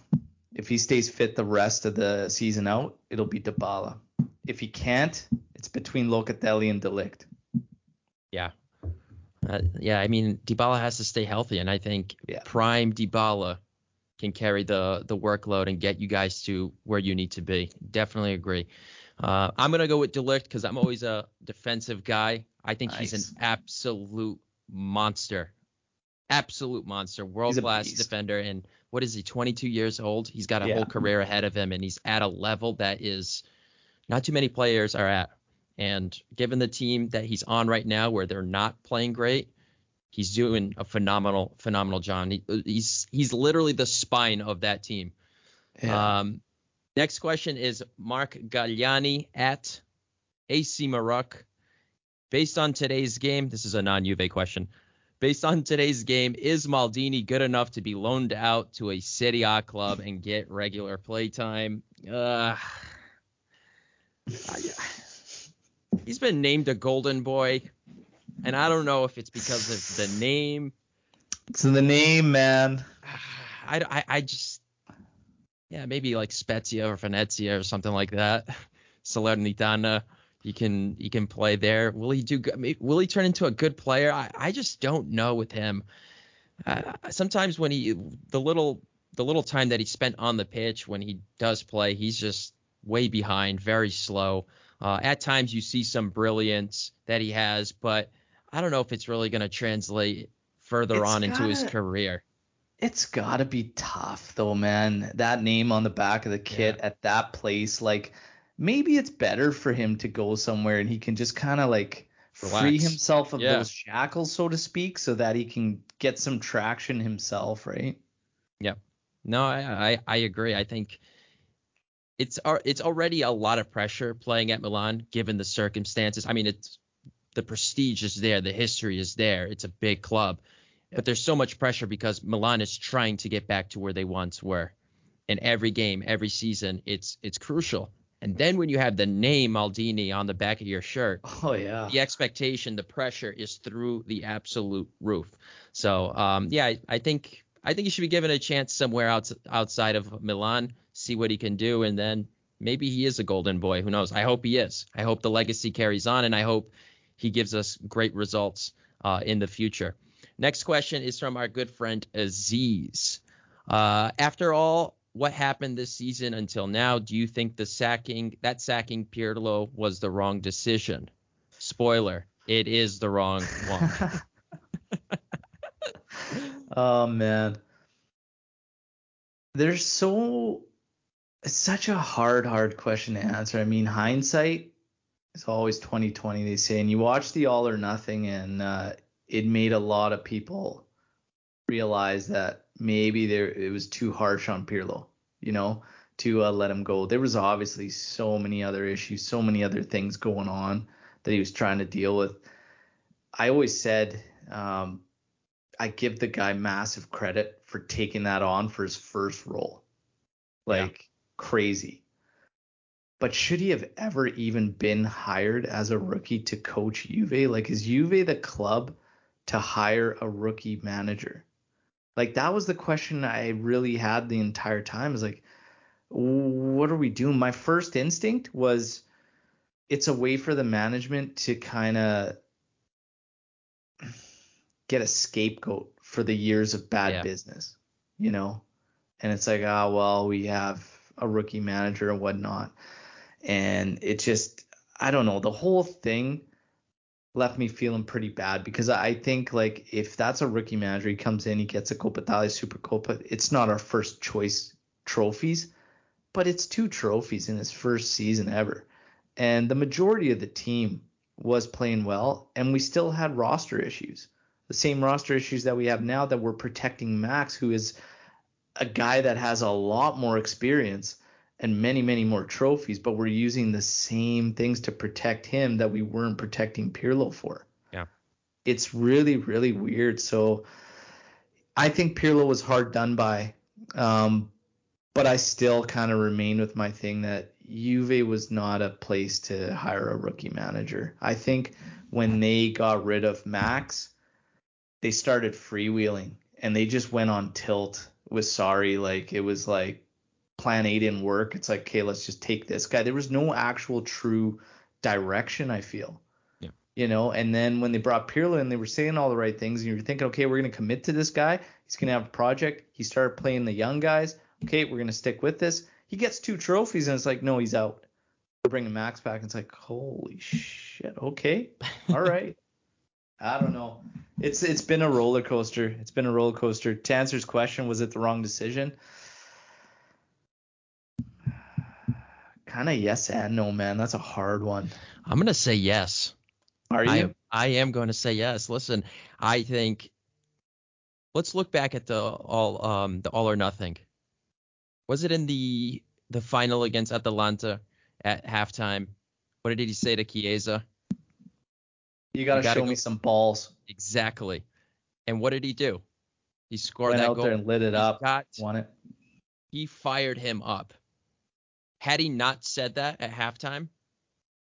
If he stays fit the rest of the season out, it'll be Dybala. If he can't, it's between Locatelli and De Ligt. Yeah. Uh, yeah, I mean Dybala has to stay healthy, and I think yeah. prime Dybala can carry the the workload and get you guys to where you need to be. Definitely agree. Uh, I'm gonna go with De Ligt because I'm always a defensive guy. I think nice. he's an absolute monster, absolute monster, world class defender. And what is he? 22 years old. He's got a yeah. whole career ahead of him, and he's at a level that is not too many players are at. And given the team that he's on right now, where they're not playing great, he's doing a phenomenal, phenomenal job. He, he's he's literally the spine of that team. Yeah. Um, next question is Mark Galliani at AC Maroc. Based on today's game, this is a non-Juve question. Based on today's game, is Maldini good enough to be loaned out to a Serie A club and get regular play time? Uh, he's been named a golden boy, and I don't know if it's because of the name. It's in the name, man. I, I, I just, yeah, maybe like Spezia or Venezia or something like that. Salernitana he can he can play there. Will he do? Will he turn into a good player? I, I just don't know with him. Uh, sometimes when he the little the little time that he spent on the pitch when he does play, he's just way behind, very slow. Uh, at times you see some brilliance that he has, but I don't know if it's really going to translate further it's on gotta, into his career. It's got to be tough though, man. That name on the back of the kit yeah. at that place, like maybe it's better for him to go somewhere and he can just kind of like Relax. free himself of yeah. those shackles, so to speak, so that he can get some traction himself, right? Yeah. No, I I, I agree. I think it's it's already a lot of pressure playing at Milan given the circumstances. I mean, it's the prestige is there, the history is there. It's a big club. But there's so much pressure because Milan is trying to get back to where they once were. In every game, every season, it's it's crucial. And then when you have the name Maldini on the back of your shirt, oh yeah, the expectation, the pressure is through the absolute roof. So um, yeah, I, I, think I think he should be given a chance somewhere out, outside of Milan, see what he can do, and then maybe he is a golden boy. Who knows? I hope he is. I hope the legacy carries on, and I hope he gives us great results uh, in the future. Next question is from our good friend Aziz. Uh, after all what happened this season until now, do you think the sacking that sacking Pirlo was the wrong decision? Spoiler, it is the wrong one. oh man. There's so it's such a hard, hard question to answer. I mean, hindsight is always 2020, they say, and you watch the all or nothing, and uh, it made a lot of people realize that maybe there it was too harsh on Pirlo, you know, to uh, let him go. There was obviously so many other issues, so many other things going on that he was trying to deal with. I always said um, I give the guy massive credit for taking that on for his first role, like yeah. crazy. But should he have ever even been hired as a rookie to coach Juve? Like, is Juve the club to hire a rookie manager? Like that was the question I really had the entire time. Is like, what are we doing? My first instinct was it's a way for the management to kind of get a scapegoat for the years of bad yeah. business, you know? And it's like, ah, oh, well, we have a rookie manager and whatnot. And it just, I don't know, the whole thing left me feeling pretty bad because I think like if that's a rookie manager, he comes in, he gets a Coppa Italia Supercoppa. It's not our first choice trophies, but it's two trophies in his first season ever. And the majority of the team was playing well, and we still had roster issues. The same roster issues that we have now that we're protecting Max, who is a guy that has a lot more experience and many, many more trophies, but we're using the same things to protect him that we weren't protecting Pirlo for. Yeah. It's really, really weird. So I think Pirlo was hard done by. Um, but I still kind of remain with my thing that Juve was not a place to hire a rookie manager. I think when they got rid of Max, they started freewheeling and they just went on tilt with Sarri. Like it was like plan A didn't work. It's like, okay, let's just take this guy. There was no actual true direction, I feel. Yeah. You know, and then when they brought Pirlo in, they were saying all the right things, and you're thinking, okay, we're gonna commit to this guy. He's gonna have a project. He started playing the young guys. Okay, we're gonna stick with this. He gets two trophies, and it's like, no, he's out. We're bringing Max back, and it's like, holy shit. Okay, all right. I don't know. It's it's been a roller coaster. It's been a roller coaster. To answer his question, was it the wrong decision? Kind of yes and no, man. That's a hard one. I'm gonna say yes. Are you? I am, I am going to say yes. Listen, I think let's look back at the all um the all or nothing. Was it in the the final against Atalanta at halftime? What did he say to Chiesa? You gotta, show go- me some balls. Exactly. And what did he do? He scored Went that out goal. there and lit it He's up. got- Won it. he fired him up. Had he not said that at halftime,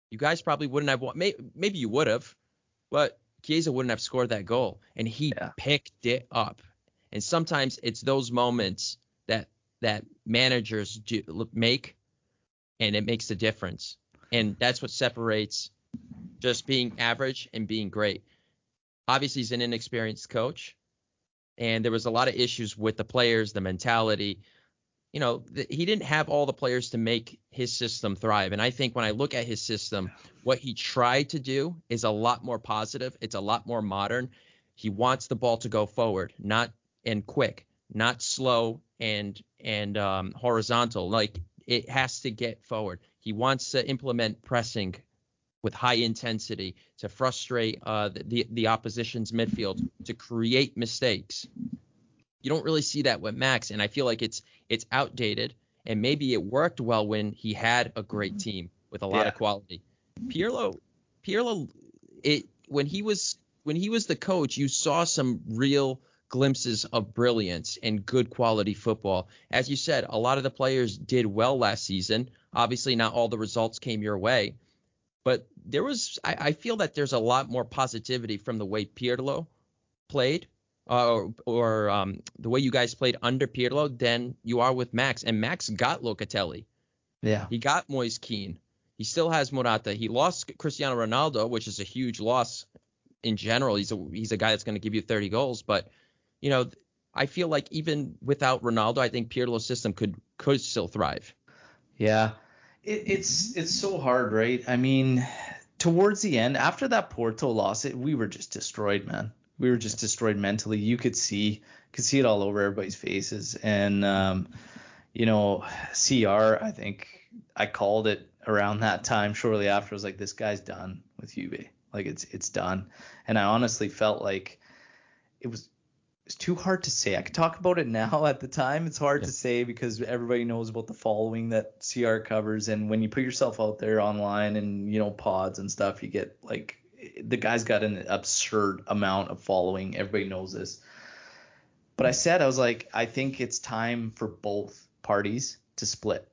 you guys probably wouldn't have won. Maybe, maybe you would have, but Chiesa wouldn't have scored that goal. And he Yeah. picked it up. And sometimes it's those moments that that managers do, make, and it makes the difference. And that's what separates just being average and being great. Obviously, he's an inexperienced coach, and there was a lot of issues with the players, the mentality. You know, th- he didn't have all the players to make his system thrive. And I think when I look at his system, what he tried to do is a lot more positive. It's a lot more modern. He wants the ball to go forward, not and quick, not slow and and um, horizontal. Like it has to get forward. He wants to implement pressing with high intensity to frustrate uh, the, the opposition's midfield to create mistakes. You don't really see that with Max, and I feel like it's it's outdated. And maybe it worked well when he had a great team with a lot Yeah. of quality. Pirlo, Pirlo, it when he was when he was the coach, you saw some real glimpses of brilliance and good quality football. As you said, a lot of the players did well last season. Obviously, not all the results came your way, but there was I, I feel that there's a lot more positivity from the way Pirlo played uh, or, or um, the way you guys played under Pirlo than you are with Max. And Max got Locatelli. Yeah. He got Moise Keane. He still has Morata. He lost Cristiano Ronaldo, which is a huge loss in general. He's a he's a guy that's going to give you 30 goals, but you know, I feel like even without Ronaldo, I think Pirlo's system could could still thrive. Yeah. It, it's it's so hard, right? I mean, towards the end, after that Porto loss, it, we were just destroyed, man. We were just destroyed mentally. You could see could see it all over everybody's faces. And um, you know, CR, I think I called it around that time shortly after. I was like, this guy's done with Juve. Like it's it's done. And I honestly felt like it was it's too hard to say. I could talk about it now. At the time, it's hard Yeah. to say because everybody knows about the following that CR covers, and when you put yourself out there online and you know pods and stuff, you get like the guy's got an absurd amount of following. Everybody knows this. But I said I was like, I think it's time for both parties to split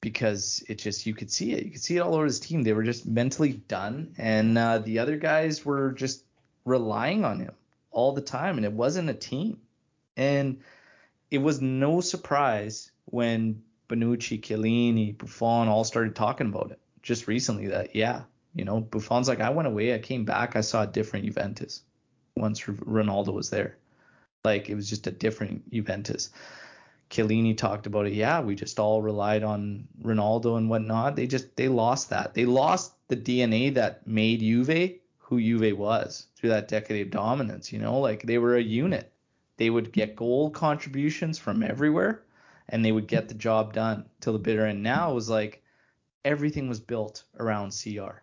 because it just you could see it. You could see it all over his team. They were just mentally done, and uh, the other guys were just relying on him all the time, and it wasn't a team. And it was no surprise when Bonucci, Chiellini, Buffon all started talking about it just recently. That yeah, you know, Buffon's like, I went away, I came back, I saw a different Juventus once Ronaldo was there. Like it was just a different Juventus. Chiellini talked about it. Yeah, we just all relied on Ronaldo and whatnot. They just they lost that. They lost the DNA that made Juve who Juve was through that decade of dominance. You know, like they were a unit. They would get goal contributions from everywhere, and they would get the job done till the bitter end. Now it was like everything was built around CR.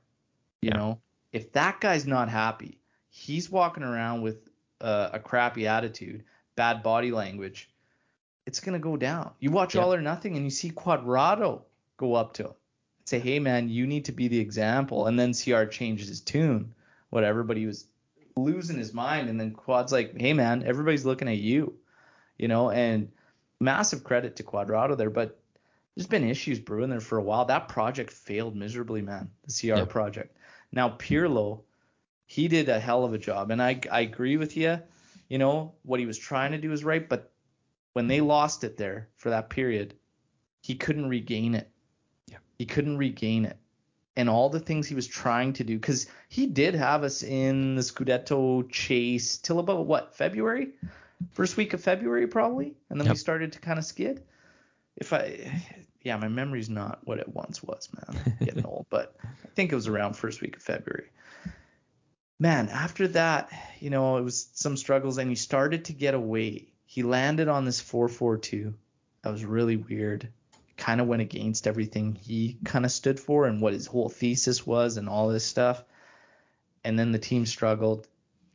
You Yeah. know, if that guy's not happy, he's walking around with uh, a crappy attitude, bad body language, it's gonna go down. You watch Yeah. All or Nothing and you see Cuadrado go up to him and say, "Hey man, you need to be the example." And then CR changes his tune, whatever. But he was losing his mind, and then Quad's like, "Hey man, everybody's looking at you," you know. And massive credit to Cuadrado there, but there's been issues brewing there for a while. That project failed miserably, man. The CR Yeah. project. Now Pirlo, he did a hell of a job, and I I agree with you. You know what he was trying to do is right, but when they lost it there for that period, he couldn't regain it. Yeah. He couldn't regain it. And all the things he was trying to do, because he did have us in the Scudetto chase till about what February, first week of February probably, and then we started to kind of skid. If I, yeah, my memory's not what it once was, man. I'm getting old, but I think it was around first week of February. Man, after that, you know, it was some struggles, and he started to get away. He landed on this 4-4-2. That was really weird. Kind of went against everything he kind of stood for and what his whole thesis was and all this stuff. And then the team struggled,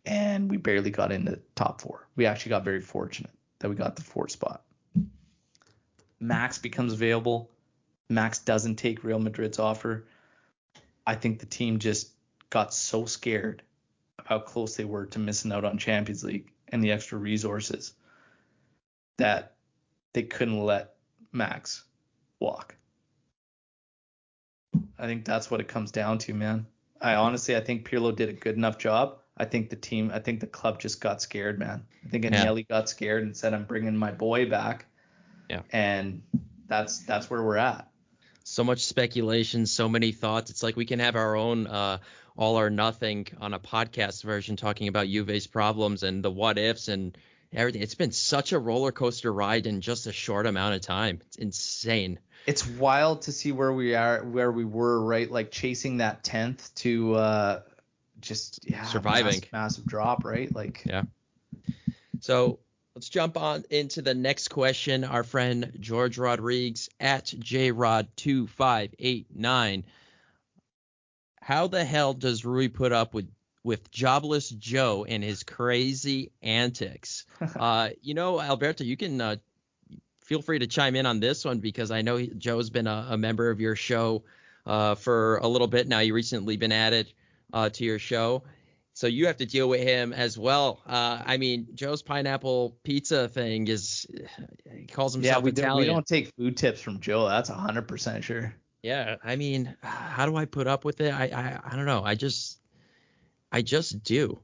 and we barely got into top four. We actually got very fortunate that we got the fourth spot. Max becomes available. Max doesn't take Real Madrid's offer. I think the team just got so scared of how close they were to missing out on Champions League and the extra resources that they couldn't let Max walk. I think that's what it comes down to, man. I honestly, I think Pirlo did a good enough job. I think the team, I think the club just got scared, man. I think Yeah. Agnelli got scared and said, "I'm bringing my boy back." Yeah. And that's that's where we're at. so much speculation, so many thoughts. It's like we can have our own uh, all or nothing on a podcast version talking about Juve's problems and the what ifs and everything. It's been such a roller coaster ride in just a short amount of time. It's insane. It's wild to see where we are, where we were, right? Like chasing that tenth to uh, just yeah, Surviving. massive, massive drop, right? Like Yeah. So let's jump on into the next question. Our friend George Rodriguez at JRod2589. How the hell does Rui put up with with jobless Joe and his crazy antics? uh, you know, Alberto, you can uh, feel free to chime in on this one because I know Joe's been a, a member of your show uh, for a little bit now. You recently been added uh, to your show. So you have to deal with him as well. Uh, I mean, Joe's pineapple pizza thing is he calls yeah, himself we don't, we don't take food tips from Joe. That's hundred percent sure. Yeah, I mean, how do I put up with it? I I, I don't know. I just I just do.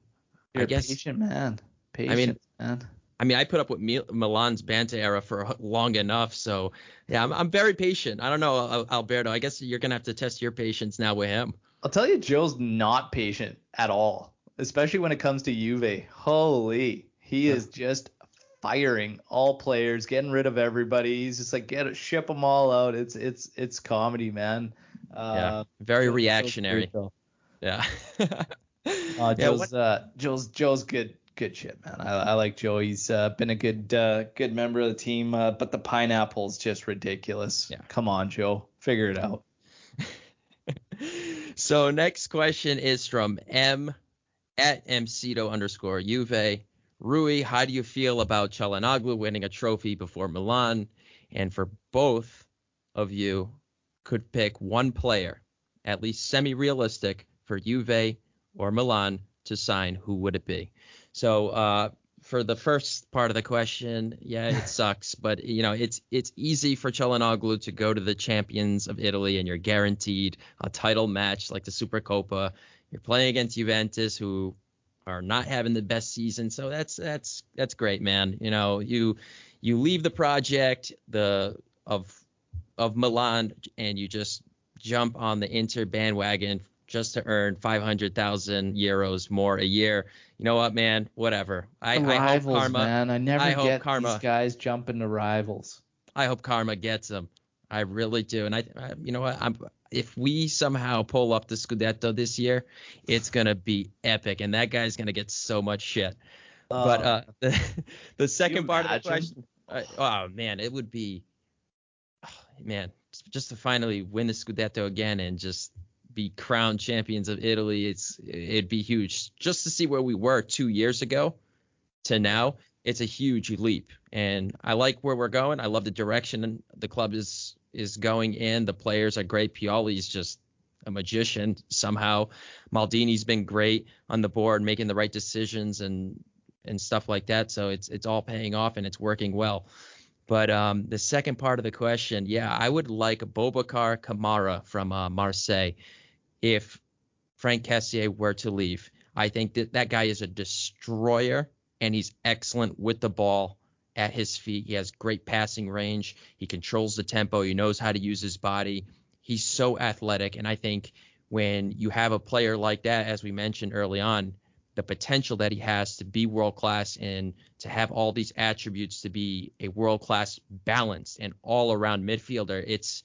You're I a guess patient man. Patient mean, man. I mean, I put up with Milan's Banta era for long enough, so yeah, I'm I'm very patient. I don't know, Alberto. I guess you're gonna have to test your patience now with him. I'll tell you, Joe's not patient at all, especially when it comes to Juve. Holy, he is just firing all players, getting rid of everybody. He's just like get it, ship them all out. It's it's it's comedy, man. Yeah, Uh, very Joe- reactionary. though. Yeah. Uh, yeah, uh, Joe's Joe's good good shit, man. I, I like Joe. He's uh, been a good uh, good member of the team, uh, but the pineapple's just ridiculous. Yeah. Come on, Joe, figure it out. so next question is from M at Mcito underscore Juve. Rui, how do you feel about Çalhanoğlu winning a trophy before Milan? And for both of you, could pick one player, at least semi-realistic, for Juve or Milan to sign. Who would it be? So uh, for the first part of the question, yeah, it sucks, but you know it's it's easy for Çalhanoğlu to go to the champions of Italy, and you're guaranteed a title match like the Supercoppa. You're playing against Juventus, who are not having the best season, so that's that's that's great, man. You know, you you leave the project the of of Milan, and you just jump on the Inter bandwagon just to earn 500,000 euros more a year. You know what, man? Whatever. I, The I hope karma. man. I never I get karma- these guys jumping to rivals. I hope karma gets them. I really do. And I, I you know what? I'm if we somehow pull up the Scudetto this year, it's gonna be epic, and that guy's gonna get so much shit. but uh, the, the second part of the question, uh, oh man, it would be, oh, man, just to finally win the Scudetto again and just be crowned champions of Italy. It's it'd be huge just to see where we were two years ago to now. It's a huge leap, and I like where we're going. I love the direction the club is is going in. The players are great. Pioli's just a magician somehow. Maldini's been great on the board, making the right decisions and and stuff like that. So it's it's all paying off and it's working well. But um, the second part of the question, yeah, I would like Boubacar Kamara from uh, Marseille if Franck Kessié were to leave. I think that that guy is a destroyer and he's excellent with the ball at his feet. He has great passing range. He controls the tempo. He knows how to use his body. He's so athletic. And I think when you have a player like that, as we mentioned early on, the potential that he has to be world class and to have all these attributes to be a world class balanced and all around midfielder it's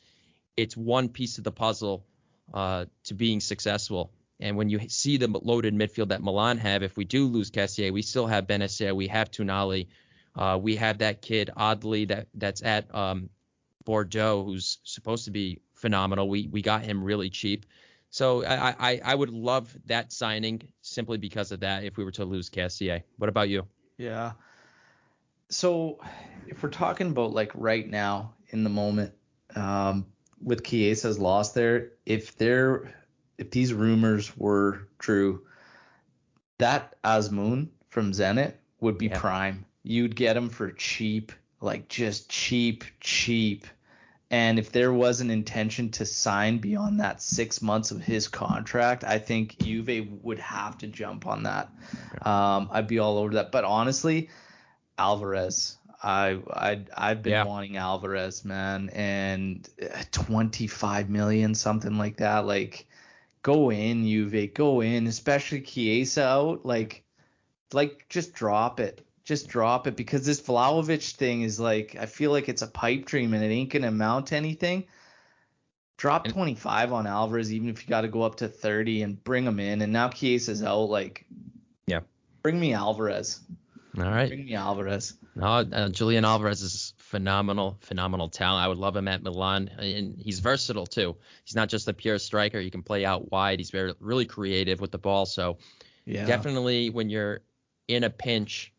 it's one piece of the puzzle uh, to being successful and when you see the loaded midfield that Milan have if we do lose Kessié we still have Bennacer we have Tonali, uh, we have that kid Adli that that's at um, Bordeaux who's supposed to be phenomenal we we got him really cheap so I, I, I would love that signing simply because of that if we were to lose Kessié. What about you? Yeah. So if we're talking about like right now in the moment, um, with Chiesa's loss there, if there if these rumors were true, that Azmoun from Zenit would be yeah. prime. You'd get him for cheap, like just cheap, cheap and if there was an intention to sign beyond that six months of his contract, I think Juve would have to jump on that. Um, I'd be all over that. But honestly, Alvarez, I I I've been yeah. wanting Alvarez, man, and eh, 25 million, something like that. Like, go in, Juve, go in, especially Chiesa out. Like, like just drop it just drop it because this Vlahovic thing is like I feel like it's a pipe dream and it ain't gonna amount to anything. Drop 25 on Alvarez even if you got to go up to 30 and bring him in. And now Chiesa's out. Like, yeah, bring me Alvarez. All right, bring me Alvarez. No, uh, Julian Alvarez is phenomenal, phenomenal talent. I would love him at Milan, and he's versatile too. He's not just a pure striker. He can play out wide. He's very really creative with the ball. So, yeah. definitely when you're in a pinch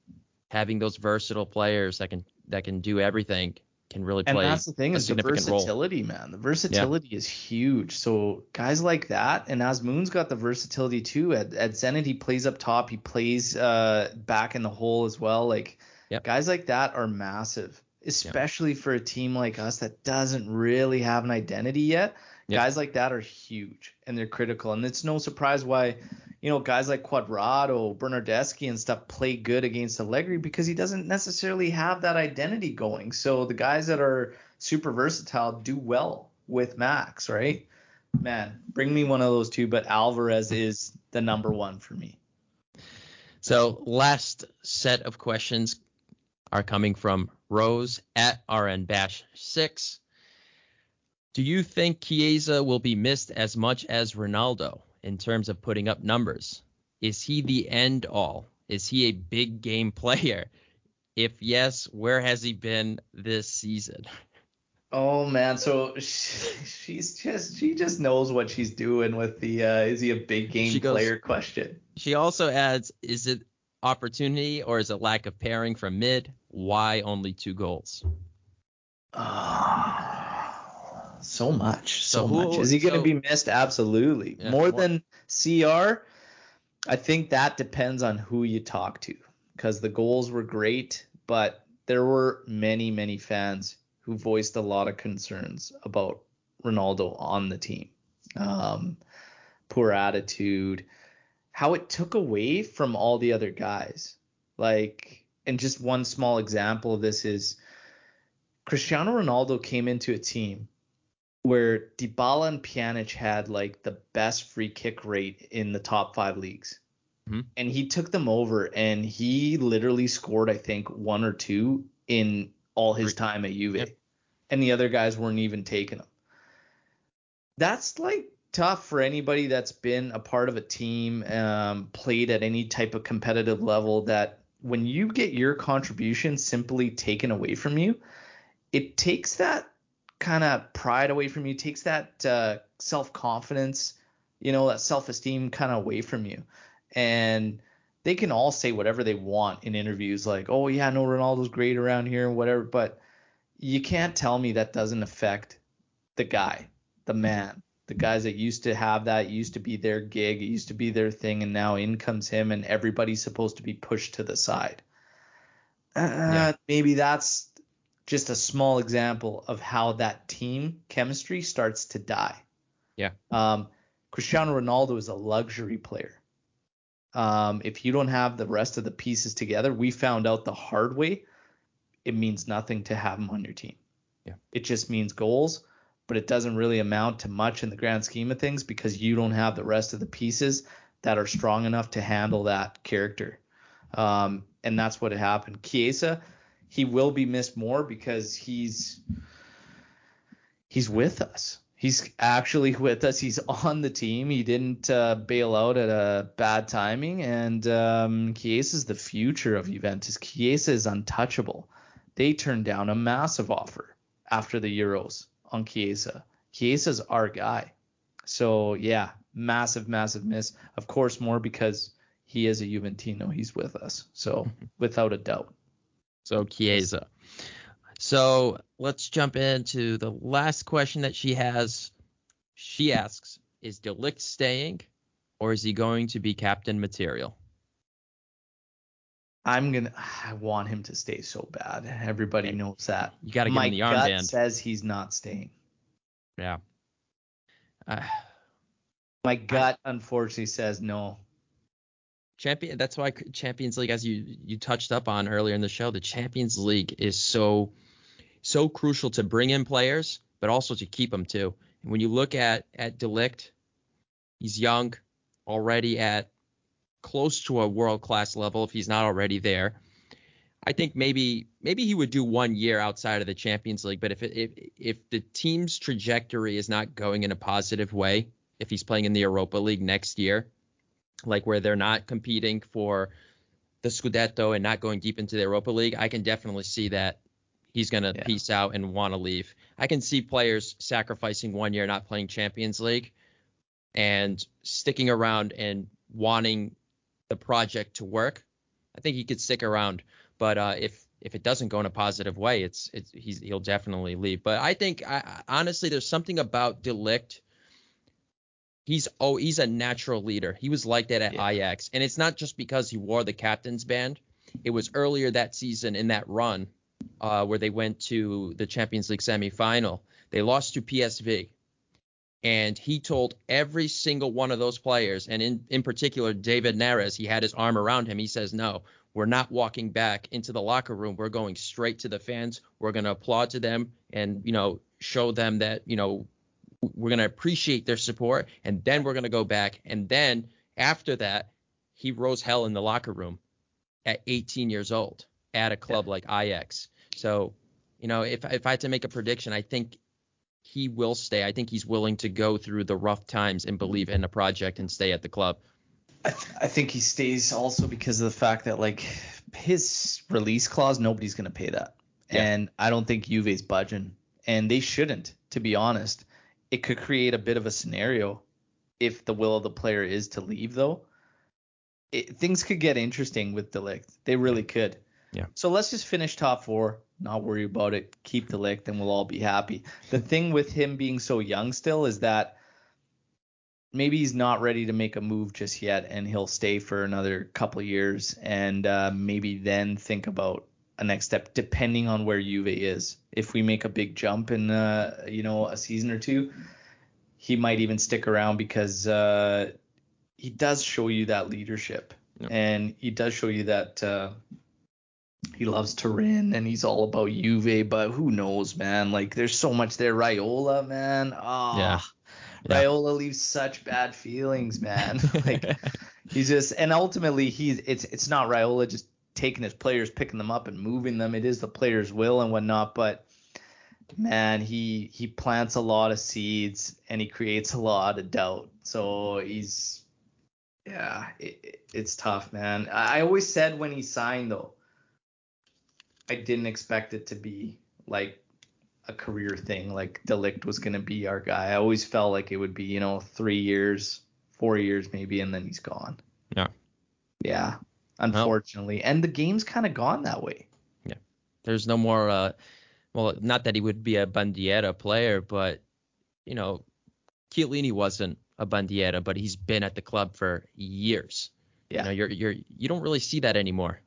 having those versatile players that can that can do everything can really play. And that's the thing is the versatility, role. man. The versatility yeah. is huge. So guys like that, and Azmoun's got the versatility too. At at Zenit, he plays up top, he plays uh, back in the hole as well. Like yep. guys like that are massive, especially yep. for a team like us that doesn't really have an identity yet. Yep. Guys like that are huge and they're critical, and it's no surprise why you know, guys like Cuadrado, Bernardeschi, and stuff play good against Allegri because he doesn't necessarily have that identity going. So the guys that are super versatile do well with Max, right? Man, bring me one of those two, but Alvarez is the number one for me. So last set of questions are coming from Rose at RN Bash six. Do you think Chiesa will be missed as much as Ronaldo? in terms of putting up numbers? Is he the end all? Is he a big game player? If yes, where has he been this season? Oh man, so she's just she just knows what she's doing with the uh, is he a big game goes, player question. She also adds, is it opportunity or is it lack of pairing from mid? Why only two goals? Uh, so much, so, so who, much. Is he going to so, be missed? Absolutely. Yeah, More than CR, I think that depends on who you talk to because the goals were great, but there were many, many fans who voiced a lot of concerns about Ronaldo on the team. Um, poor attitude, how it took away from all the other guys. Like, and just one small example of this is Cristiano Ronaldo came into a team where Dybala and Pjanic had like the best free kick rate in the top five leagues. Mm-hmm. And he took them over and he literally scored, I think, one or two in all his time at Juve. Yep. And the other guys weren't even taking them. That's like tough for anybody that's been a part of a team, um, played at any type of competitive level that when you get your contribution simply taken away from you, it takes that kind of pride away from you, takes that uh, self confidence you know, that self-esteem kind of away from you. And they can all say whatever they want in interviews, like, oh yeah, no, Ronaldo's great around here whatever, but you can't tell me that doesn't affect the guy, the man, the guys that used to have that, used to be their gig, it used to be their thing, and now in comes him, and everybody's supposed to be pushed to the side. Uh, yeah. Maybe that's just a small example of how that team chemistry starts to die. Yeah. Um, Cristiano Ronaldo is a luxury player. Um, if you don't have the rest of the pieces together, we found out the hard way. It means nothing to have him on your team. Yeah. It just means goals, but it doesn't really amount to much in the grand scheme of things because you don't have the rest of the pieces that are strong enough to handle that character. Um, and that's what happened. Chiesa, he will be missed more because he's he's with us. He's actually with us. He's on the team. He didn't uh, bail out at a bad timing, and um, Chiesa is the future of Juventus. Chiesa is untouchable. They turned down a massive offer after the Euros on Chiesa. Chiesa's our guy. So yeah, massive, massive miss. Of course, more because he is a Juventino. He's with us. So without a doubt. So Chiesa. So let's jump into the last question that she has. She asks, is De Ligt staying or is he going to be captain material? I'm gonna. I want him to stay so bad. Everybody knows that. You got to give him in the armband. My gut says he's not staying. Yeah. Uh, My gut, I, unfortunately, says no. Champion. That's why Champions League, as you you touched up on earlier in the show, the Champions League is so so crucial to bring in players, but also to keep them too. And when you look at at De Ligt, he's young, already at close to a world class level if he's not already there. I think maybe maybe he would do one year outside of the Champions League, but if it, if if the team's trajectory is not going in a positive way, if he's playing in the Europa League next year, like where they're not competing for the Scudetto and not going deep into the Europa League, I can definitely see that he's going to yeah. peace out and want to leave. I can see players sacrificing one year not playing Champions League and sticking around and wanting the project to work. I think he could stick around, but uh, if if it doesn't go in a positive way, it's it's he's, he'll definitely leave. But I think I, honestly, there's something about De Ligt. He's oh he's a natural leader. He was like that at yeah. Ajax, and it's not just because he wore the captain's band. It was earlier that season in that run uh, where they went to the Champions League semifinal. They lost to PSV. And he told every single one of those players, and in, in particular David Neres, he had his arm around him. He says, No, we're not walking back into the locker room. We're going straight to the fans. We're going to applaud to them and, you know, show them that, you know, we're going to appreciate their support. And then we're going to go back. And then after that, he rose hell in the locker room at 18 years old at a club yeah. like Ajax. So, you know, if if I had to make a prediction, I think he will stay. I think he's willing to go through the rough times and believe in a project and stay at the club. I, th- I think he stays also because of the fact that like his release clause, nobody's gonna pay that, yeah. and I don't think Juve's budging, and they shouldn't, to be honest. It could create a bit of a scenario if the will of the player is to leave, though. It, things could get interesting with De Ligt. They really could. Yeah. So let's just finish top four. Not worry about it. Keep De Ligt, and we'll all be happy. The thing with him being so young still is that maybe he's not ready to make a move just yet, and he'll stay for another couple years, and uh, maybe then think about a next step, depending on where Juve is. If we make a big jump in, uh, you know, a season or two, he might even stick around because uh, he does show you that leadership, and he does show you that uh, he loves Turin and he's all about Juve, but who knows, man? Like there's so much there. Raiola, man. Oh, yeah. yeah. Raiola leaves such bad feelings, man. like he's just and ultimately he's it's it's not Raiola just taking his players, picking them up and moving them. It is the player's will and whatnot, but man, he he plants a lot of seeds and he creates a lot of doubt. So he's yeah, it, it's tough, man. I always said when he signed though I didn't expect it to be like a career thing. Like De Ligt was going to be our guy. I always felt like it would be, you know, three years, four years maybe, and then he's gone. Yeah. Yeah. Unfortunately, well, and the game's kind of gone that way. Yeah. There's no more. Uh, well, not that he would be a Bandiera player, but you know, Chiellini wasn't a Bandiera, but he's been at the club for years. Yeah. You know, you're you're you don't really see that anymore.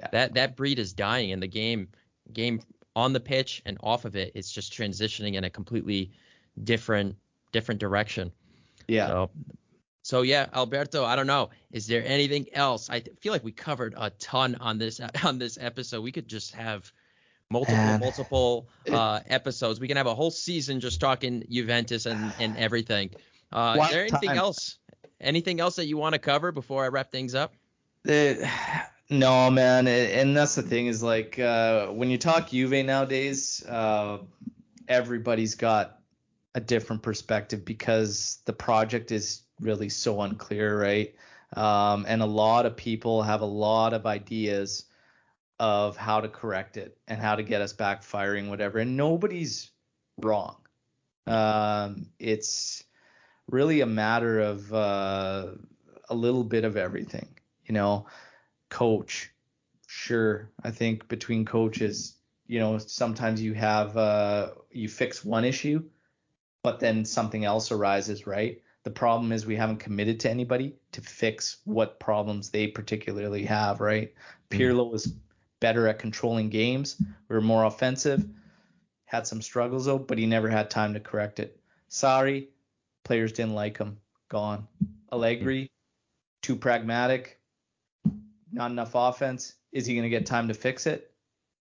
Yeah. That that breed is dying, and the game game on the pitch and off of it, it's just transitioning in a completely different different direction. Yeah. So, so yeah, Alberto, I don't know. Is there anything else? I feel like we covered a ton on this on this episode. We could just have multiple Man. multiple uh, episodes. We can have a whole season just talking Juventus and and everything. Uh, is there anything time. else? Anything else that you want to cover before I wrap things up? It, no, man, and that's the thing is like uh, when you talk Juve nowadays, uh, everybody's got a different perspective because the project is really so unclear, right? Um, and a lot of people have a lot of ideas of how to correct it and how to get us back firing, whatever. And nobody's wrong. Um, it's really a matter of uh, a little bit of everything, you know coach, sure. I think between coaches, you know, sometimes you have uh, you fix one issue, but then something else arises, right? The problem is we haven't committed to anybody to fix what problems they particularly have, right? Mm. Pirlo was better at controlling games. We were more offensive. Had some struggles though, but he never had time to correct it. Sarri, players didn't like him. Gone. Allegri, too pragmatic not enough offense. Is he going to get time to fix it?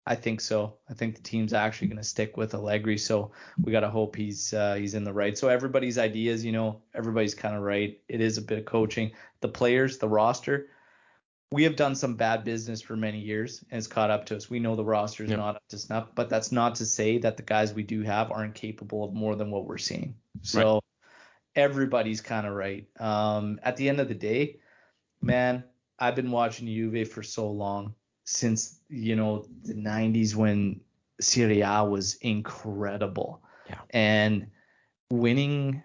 I think so. I think the team's actually going to stick with Allegri, so we got to hope he's uh, he's in the right. So everybody's ideas, you know, everybody's kind of right. It is a bit of coaching. The players, the roster, we have done some bad business for many years, and it's caught up to us. We know the roster is yep. not up to snuff, but that's not to say that the guys we do have aren't capable of more than what we're seeing. So right. everybody's kind of right. Um, at the end of the day, man, I've been watching Juve for so long since you know the 90s when Serie A was incredible. Yeah. And winning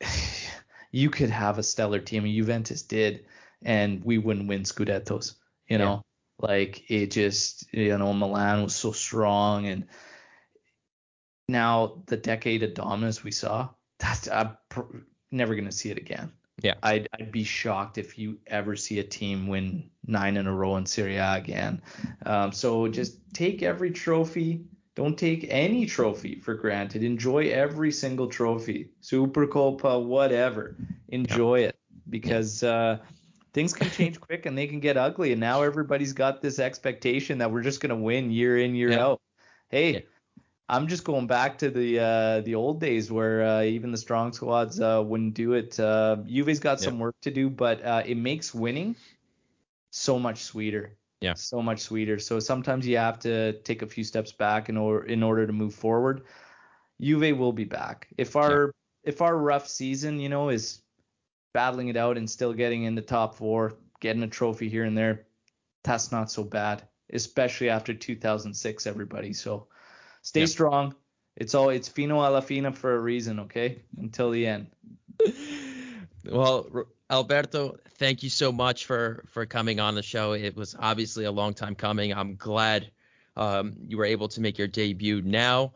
you could have a stellar team and Juventus did and we wouldn't win scudettos, you know. Yeah. Like it just you know Milan was so strong and now the decade of dominance we saw, that's I'm pr- never going to see it again. Yeah. I'd, I'd be shocked if you ever see a team win nine in a row in Serie A again. Um, so just take every trophy. Don't take any trophy for granted. Enjoy every single trophy. Supercoppa, whatever. Enjoy yeah. it because uh, things can change quick and they can get ugly. And now everybody's got this expectation that we're just going to win year in, year yeah. out. Hey, yeah. I'm just going back to the uh, the old days where uh, even the strong squads uh, wouldn't do it. Uh, Juve's got some work to do, but uh, it makes winning so much sweeter. Yeah. So much sweeter. So sometimes you have to take a few steps back in order in order to move forward. Juve will be back. If our yeah. if our rough season, you know, is battling it out and still getting in the top four, getting a trophy here and there, that's not so bad, especially after 2006, everybody. So Stay yep. strong. It's all it's fino alla fine for a reason, okay? Until the end. well, Alberto, thank you so much for for coming on the show. It was obviously a long time coming. I'm glad um, you were able to make your debut now.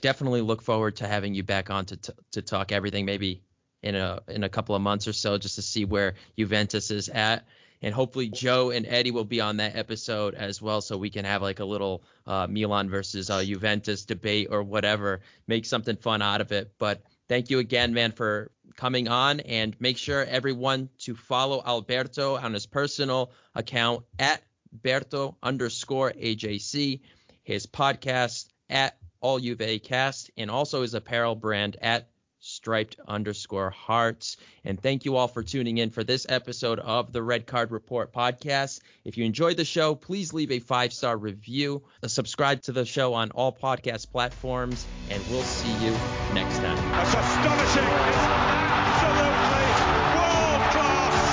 Definitely look forward to having you back on to t- to talk everything maybe in a in a couple of months or so just to see where Juventus is at and hopefully Joe and Eddie will be on that episode as well, so we can have like a little uh, Milan versus uh, Juventus debate or whatever, make something fun out of it. But thank you again, man, for coming on, and make sure everyone to follow Alberto on his personal account at Berto underscore AJC, his podcast at All Juve Cast, and also his apparel brand at striped underscore hearts. And thank you all for tuning in for this episode of the Red Card Report podcast. If you enjoyed the show, please leave a five star review, subscribe to the show on all podcast platforms, and we'll see you next time. That's astonishing. It's absolutely world class.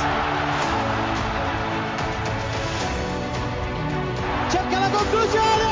Cerca la conclusione.